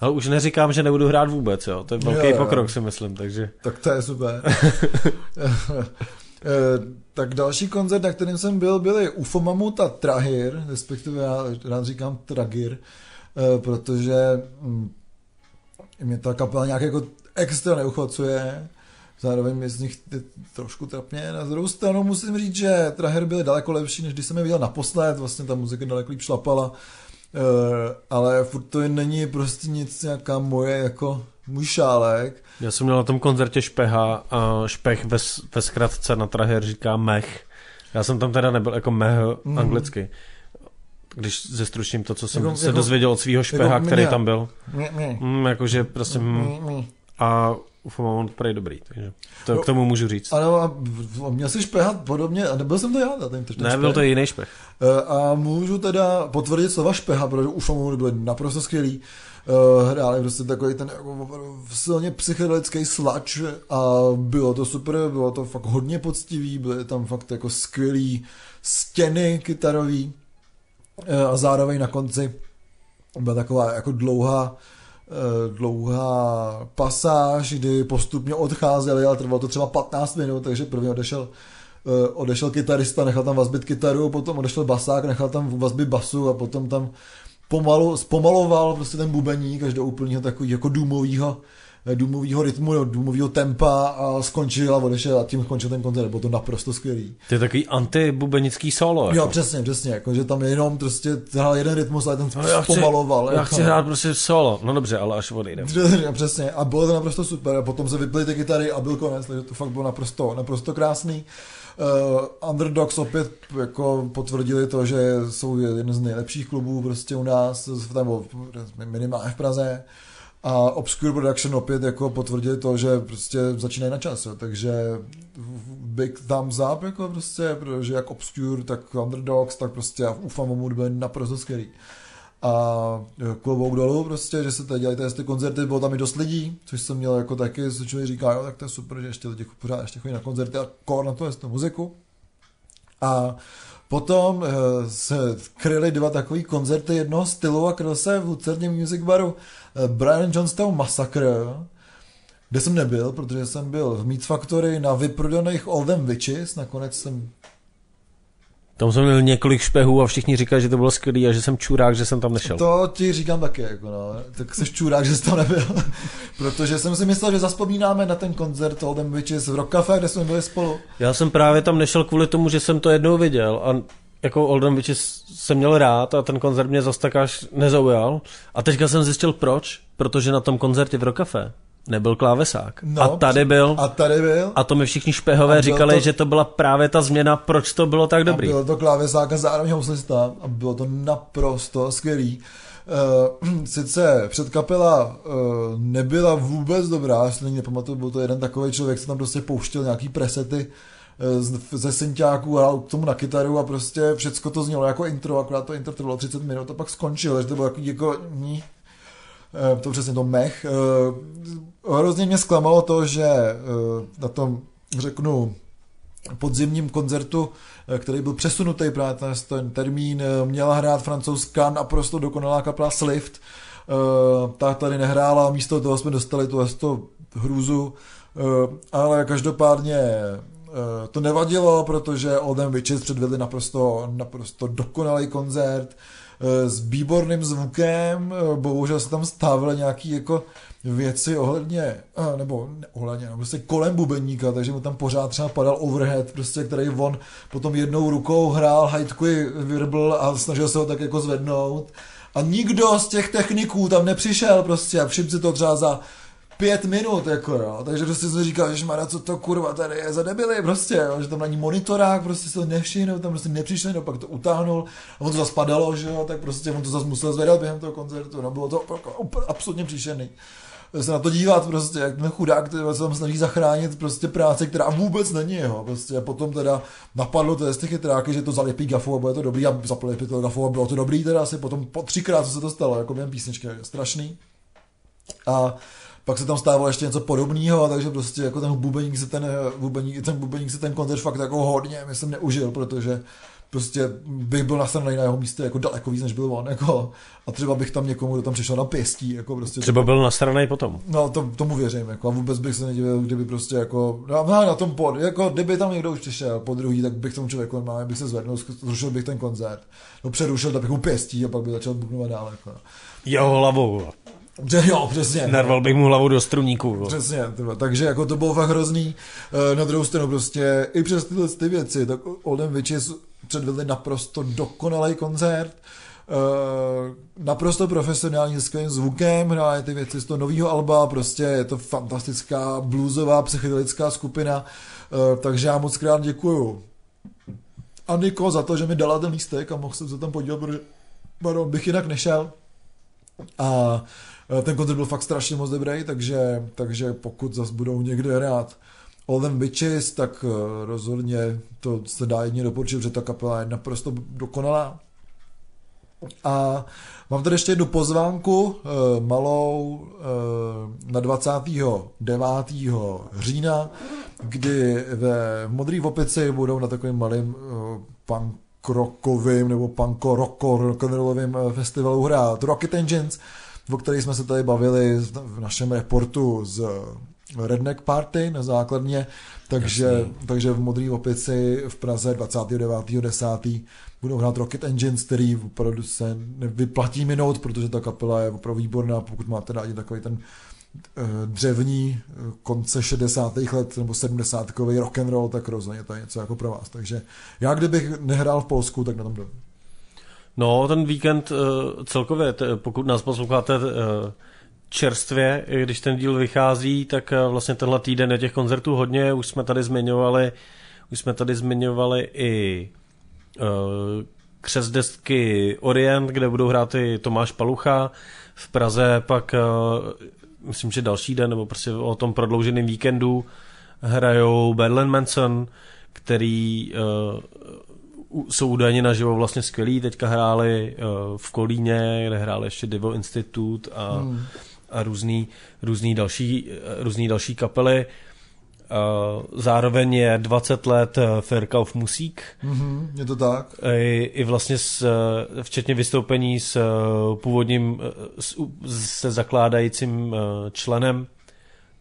B: Ale už neříkám, že nebudu hrát vůbec, jo. To je velký jo, jo. pokrok, si myslím, takže.
C: Tak to je super. Eh, tak další koncert, na kterém jsem byl, byly UFO Mamut a Trahir, respektive já rád říkám Tragir, eh, protože mm, mě ta kapela nějak jako extra neuchvacuje Zároveň je z nich trošku trapně. Na druhou stranu musím říct, že Traher byly daleko lepší, než když jsem je viděl naposled. Vlastně ta muzika daleko líp šlapala. Uh, ale furt to není prostě nic nějaká moje jako můj šálek.
B: Já jsem měl na tom koncertě Špeha a Špech ve, ve zkratce na Traher říká mech. Já jsem tam teda nebyl jako meh mm. anglicky. Když zestručním to, co jsem jako, se jako, dozvěděl od svého Špeha, jako který mě, tam byl. Mě, mě. Mm, jakože prostě... Mě, mě. A UFO mám prej dobrý, takže to no, k tomu můžu říct.
C: Ano, a měl jsi špehat podobně, a nebyl jsem to já ten, ten
B: Ne, byl to jiný špech.
C: Eh, a můžu teda potvrdit slova špeha, protože UFO mám byly naprosto skvělý. Uh, hráli prostě takový ten jako silně psychedelický slač a bylo to super, bylo to fakt hodně poctivý, byly tam fakt jako skvělý stěny kytarový uh, a zároveň na konci byla taková jako dlouhá Eh, dlouhá pasáž, kdy postupně odcházeli, ale trvalo to třeba 15 minut, takže prvně odešel eh, odešel kytarista, nechal tam vazbit kytaru, potom odešel basák, nechal tam vazbit basu a potom tam pomalu, zpomaloval prostě ten bubeník až do úplného takového jako důmového důmového rytmu, jo, důmového tempa a skončil a odešel a tím skončil ten koncert, bylo to naprosto skvělý.
B: To je takový antibubenický solo. Jako.
C: Jo, přesně, přesně, jako, že tam jenom prostě hrál jeden rytmus a ten no, já zpomaloval.
B: Chci, já jako. chci hrát prostě solo, no dobře, ale až odejdem.
C: Přesně, a bylo to naprosto super a potom se vyply ty kytary a byl konec, takže to fakt bylo naprosto, naprosto krásný. Uh, Underdogs opět jako potvrdili to, že jsou jeden z nejlepších klubů prostě u nás, nebo minimálně v Praze. A Obscure Production opět jako potvrdili to, že prostě začínají na čas, jo. takže big thumbs up, jako prostě, protože jak Obscure, tak Underdogs, tak prostě a Ufamomu byly naprosto skvělý. A klobouk dolů prostě, že se tady dělají ty koncerty, bylo tam i dost lidí, což jsem měl jako taky, co člověk říká, jo, tak to je super, že ještě lidi pořád ještě chodí na koncerty a kor na to je to muziku. A Potom uh, se kryly dva takové koncerty jednoho stylu a kryl se v Lucerně Music Baru uh, Brian Johnstown Massacre, kde jsem nebyl, protože jsem byl v Meat Factory na vyprodaných Oldham Witches, nakonec jsem
B: tam jsem měl několik špehů a všichni říkali, že to bylo skvělé a že jsem čurák, že jsem tam nešel.
C: To ti říkám taky, jako no. Tak jsi čurák, že jsi tam nebyl. Protože jsem si myslel, že zaspomínáme na ten koncert Oldham Witches v Rock Cafe, kde jsme byli spolu.
B: Já jsem právě tam nešel kvůli tomu, že jsem to jednou viděl a jako Oldham Witches jsem měl rád a ten koncert mě zase tak až nezaujal. A teďka jsem zjistil proč, protože na tom koncertě v Rock Cafe nebyl klávesák.
C: No,
B: a tady byl.
C: A tady byl.
B: A to mi všichni špehové říkali, to, že to byla právě ta změna, proč to bylo tak dobrý.
C: A bylo to klávesák a zároveň houslista a bylo to naprosto skvělý. Uh, sice předkapela uh, nebyla vůbec dobrá, já si není nepamatuju, byl to jeden takový člověk, co tam prostě pouštěl nějaký presety uh, ze synťáků a k tomu na kytaru a prostě všecko to znělo jako intro, akorát to intro trvalo 30 minut a pak skončilo, takže to bylo jako, jako ní, to přesně to mech. Uh, hrozně mě zklamalo to, že uh, na tom řeknu podzimním koncertu, eh, který byl přesunutý právě ten termín, eh, měla hrát francouzská naprosto dokonalá kapela Slift, eh, ta tady nehrála, místo toho jsme dostali tu to hrůzu, ale každopádně to nevadilo, protože Oldham Witches předvedli naprosto, naprosto dokonalý koncert s výborným zvukem, bohužel se tam stávily nějaký jako věci ohledně, nebo ohledně, nebo prostě kolem bubeníka, takže mu tam pořád třeba padal overhead, prostě, který on potom jednou rukou hrál hajtkuji virbl a snažil se ho tak jako zvednout. A nikdo z těch techniků tam nepřišel prostě a všiml si to třeba za pět minut, jako jo. Takže prostě jsem říkal, že Mara, co to kurva tady je za debily, prostě, jo. že tam není monitorák, prostě se to nevšiml, tam prostě nepřišli, no pak to utáhnul a on to zase padalo, že jo, tak prostě on to zase musel zvedat během toho koncertu, no bylo to absolutně příšerný se na to dívat prostě, jak ten chudák který se tam snaží zachránit prostě práce, která vůbec není jeho. Prostě a potom teda napadlo to z těch chytráky, že to zalepí gafou a bude to dobrý a zalepí to gafou a bylo to dobrý teda asi potom po třikrát, co se to stalo, jako během písničky, strašný. A pak se tam stávalo ještě něco podobného, takže prostě jako ten bubeník se ten, bubeník, ten bubeník se ten koncert fakt jako hodně, myslím, neužil, protože prostě bych byl nastavený na jeho místě jako daleko víc, než byl on, jako, a třeba bych tam někomu, kdo tam přišel na pěstí, jako prostě.
B: Třeba byl nastavený potom.
C: No, to, tomu věřím, jako, a vůbec bych se nedivil, kdyby prostě jako, no, no na tom pod, jako, kdyby tam někdo už přišel po druhý, tak bych tomu člověku normálně bych se zvednul, zrušil bych ten koncert, no přerušil, tak bych mu pěstí a pak by začal bubnovat dál, jako.
B: Jo, hlavou.
C: Jo, přesně.
B: Narval bych mu hlavu do struníku. Jo.
C: Přesně, tyba. takže jako to bylo fakt hrozný. Eh, na druhou stranu prostě i přes tyhle ty věci, tak Olden Witches předvedli naprosto dokonalý koncert, Uh, naprosto profesionální skvělým zvukem, hráli ty věci z toho nového alba, prostě je to fantastická bluesová psychedelická skupina, uh, takže já moc krát děkuju Aniko za to, že mi dala ten lístek a mohl jsem se tam podívat, protože pardon, bych jinak nešel. A ten koncert byl fakt strašně moc dobrý, takže, takže pokud zase budou někde hrát All Them Bitches, tak eh, rozhodně to se dá jedně doporučit, že ta kapela je naprosto dokonalá. A mám tady ještě jednu pozvánku eh, malou eh, na 29. října, kdy ve Modrý opici budou na takovým malým punkrokovým nebo punko rock'n'rollovým festivalu hrát Rocket Engines, o kterých jsme se tady bavili v našem reportu z Redneck Party na základně, takže, takže v Modrý opici v Praze 29.10. budou hrát Rocket Engines, který opravdu se nevyplatí minout, protože ta kapela je opravdu výborná, pokud máte rádi takový ten uh, dřevní uh, konce 60. let nebo 70. rock and roll, tak rozhodně to je něco jako pro vás. Takže já kdybych nehrál v Polsku, tak na tom jdu.
B: No, ten víkend uh, celkově, t- pokud nás posloucháte uh, čerstvě, když ten díl vychází, tak eh, vlastně tenhle týden je těch koncertů hodně, už jsme tady zmiňovali, už jsme tady zmiňovali i uh, křesdestky Orient, kde budou hrát i Tomáš Palucha, v Praze pak uh, myslím, že další den, nebo prostě o tom prodlouženém víkendu hrajou Berlin Manson, který uh, jsou údajně naživo vlastně skvělí, teďka hráli uh, v Kolíně, kde hráli ještě Divo Institute a hmm a různý, různý, další, různý další kapely. Zároveň je 20 let Fairkauf Musík.
C: Mm-hmm, je to tak.
B: I, i vlastně s, včetně vystoupení s původním, s, se zakládajícím členem,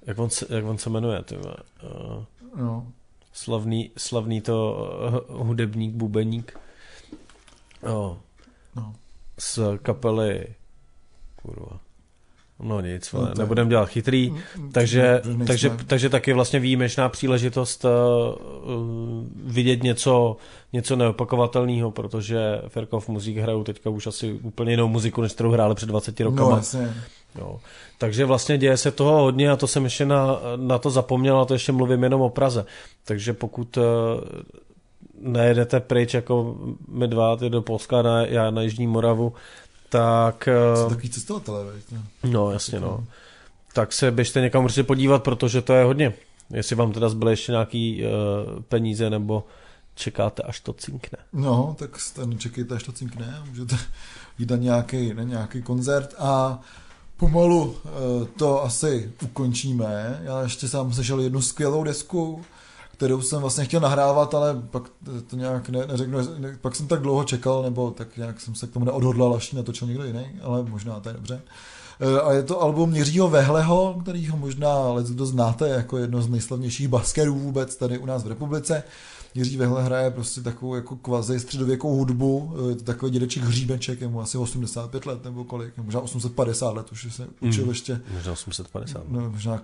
B: jak on, jak on se jmenuje? Tyma, no. Slavný, slavný to hudebník, bubeník. Oh. No. Z kapely kurva No nic, no, nebudem dělat chytrý, mm, mm, takže, takže, takže taky vlastně výjimečná příležitost uh, vidět něco, něco neopakovatelného, protože Ferkov Muzik hrajou teďka už asi úplně jinou muziku, než kterou hráli před 20 rokama.
C: No,
B: Jo. Takže vlastně děje se toho hodně a to jsem ještě na, na to zapomněl a to ještě mluvím jenom o Praze. Takže pokud uh, nejedete pryč jako my dva, ty do Polska, na, já na Jižní Moravu, tak...
C: Jsou
B: Uh,
C: takový cestovatelé, veď, no.
B: no jasně, no. Tak se běžte někam určitě podívat, protože to je hodně. Jestli vám teda zbyly ještě nějaký uh, peníze nebo čekáte, až to cinkne.
C: No, tak ten čekejte, až to cinkne, můžete jít na nějaký, na nějaký koncert a pomalu eh, to asi ukončíme. Já ještě sám slyšel jednu skvělou desku, kterou jsem vlastně chtěl nahrávat, ale pak to nějak ne, neřeknu, ne, pak jsem tak dlouho čekal, nebo tak nějak jsem se k tomu neodhodlal, až natočil někdo jiný, ale možná to je dobře. Eh, A je to album Jiřího Vehleho, kterýho možná kdo znáte jako jedno z nejslavnějších baskerů vůbec tady u nás v republice. Jiří Vehle hraje prostě takovou jako kvazi středověkou hudbu, je to takový dědeček hříbeček, je mu asi 85 let nebo kolik, možná 850 let, už se učil
B: Mm.
C: ještě,
B: Možná 850.
C: no, možná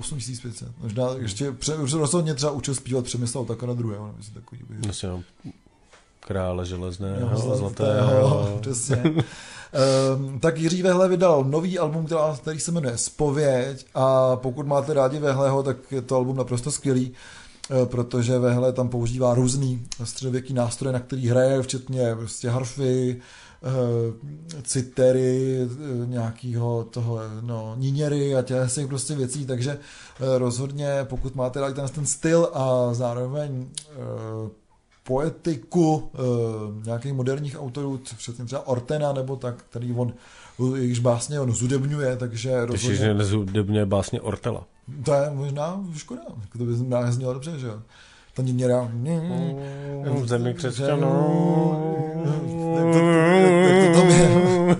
C: 8500, možná ještě pře, rozhodně třeba učil zpívat Přemysl tak na druhé, nebo si takový.
B: Myslím, no, krále železného,
C: Jo,
B: zlatého.
C: jo, přesně. Um, tak Jiří Vehle vydal nový album, která, který se jmenuje Spověď a pokud máte rádi Vehleho, tak je to album naprosto skvělý, eh, protože Vehle tam používá různý středověký nástroje, na který hraje, včetně prostě harfy, eh, citery, eh, nějakýho toho, no, níněry a těch prostě věcí, takže eh, rozhodně, pokud máte rádi ten, ten styl a zároveň eh, poetiku nějakých moderních autorů, přesně třeba Ortena nebo tak, který on, jejichž básně on zudebňuje, takže rozhodně,
B: nezudebně básně Ortela.
C: To je možná škoda, jako to by nám znělo dobře, že jo. Ta níněra,
B: V zemi křesťanů.
C: Jak to tam je?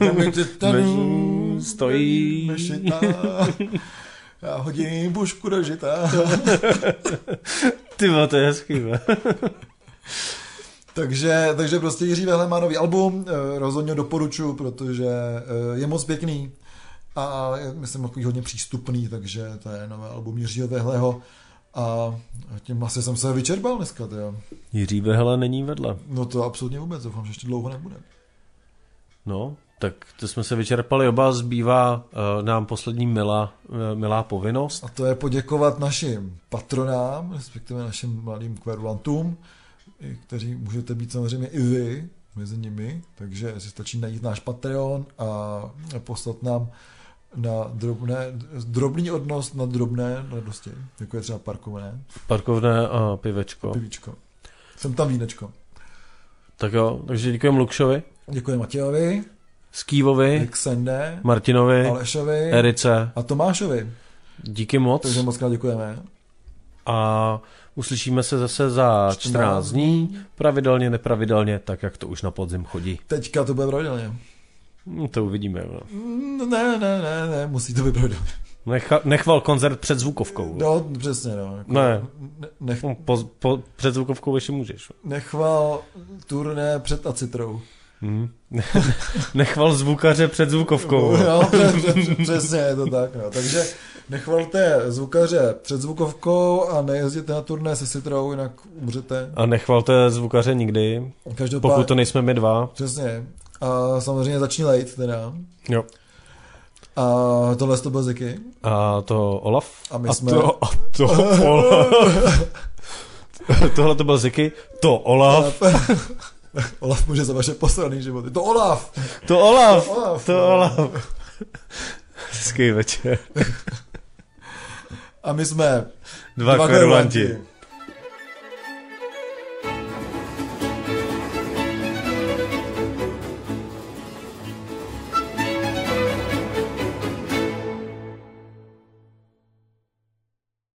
C: Zemi křesťanů.
B: Stojí.
C: Mešita. Já hodím bušku do žita.
B: Ty to je hezký.
C: Takže, takže prostě Jiří Vehle má nový album, eh, rozhodně doporučuji, protože eh, je moc pěkný a je, myslím, takový hodně přístupný, takže to je nové album Jiřího Vehleho a tím asi jsem se vyčerpal dneska, tyjo.
B: Jiří Vehle není vedle.
C: No to absolutně vůbec, doufám, že ještě dlouho nebude.
B: No, tak to jsme se vyčerpali oba, zbývá uh, nám poslední milá, uh, milá povinnost.
C: A to je poděkovat našim patronám, respektive našim mladým kverulantům, kteří můžete být samozřejmě i vy mezi nimi, takže si stačí najít náš Patreon a poslat nám na drobné, drobný odnos na drobné radosti, jako je třeba parkované,
B: Parkovné a pivečko.
C: pivíčko. Jsem tam vínečko.
B: Tak jo, takže děkujeme Lukšovi,
C: Děkuji Matějovi,
B: Skývovi,
C: Xende,
B: Martinovi,
C: Alešovi
B: Erice.
C: a Tomášovi.
B: Díky moc
C: Takže moc krát děkujeme.
B: a uslyšíme se zase za
C: 14
B: 14 dní, pravidelně, nepravidelně, tak jak to už na podzim chodí.
C: Teďka to bude pravidelně.
B: Hm, To uvidíme. No.
C: Mm, Ne, ne, ne, ne, musí to pravidelně.
B: Necha, nechval koncert před zvukovkou.
C: No, přesně, no. Jako,
B: Ne.
C: ne- Nech,
B: No, Po, po, před zvukovkou ještě můžeš.
C: nechval turné před acitrou.
B: Hm. Nechval zvukaře před zvukovkou.
C: No, pře- pře- přesně je to tak, no. Takže nechvalte zvukaře před zvukovkou a nejezděte na turné se citrou, jinak umřete.
B: A nechvalte zvukaře nikdy,
C: Každopádně,
B: pokud to nejsme my dva.
C: Přesně. A samozřejmě začni lejt teda.
B: Jo.
C: A tohle to byl Ziky.
B: A to Olaf.
C: A my
B: a
C: jsme-
B: To, a to Olaf. Tohle to byl Ziky. To Olaf.
C: Olaf může za vaše posraný životy. To Olaf!
B: To Olaf.
C: To Olaf.
B: To Olaf. Hezký večer.
C: A my jsme
B: Dva
C: Dva
B: kverulanti.
C: kverulanti.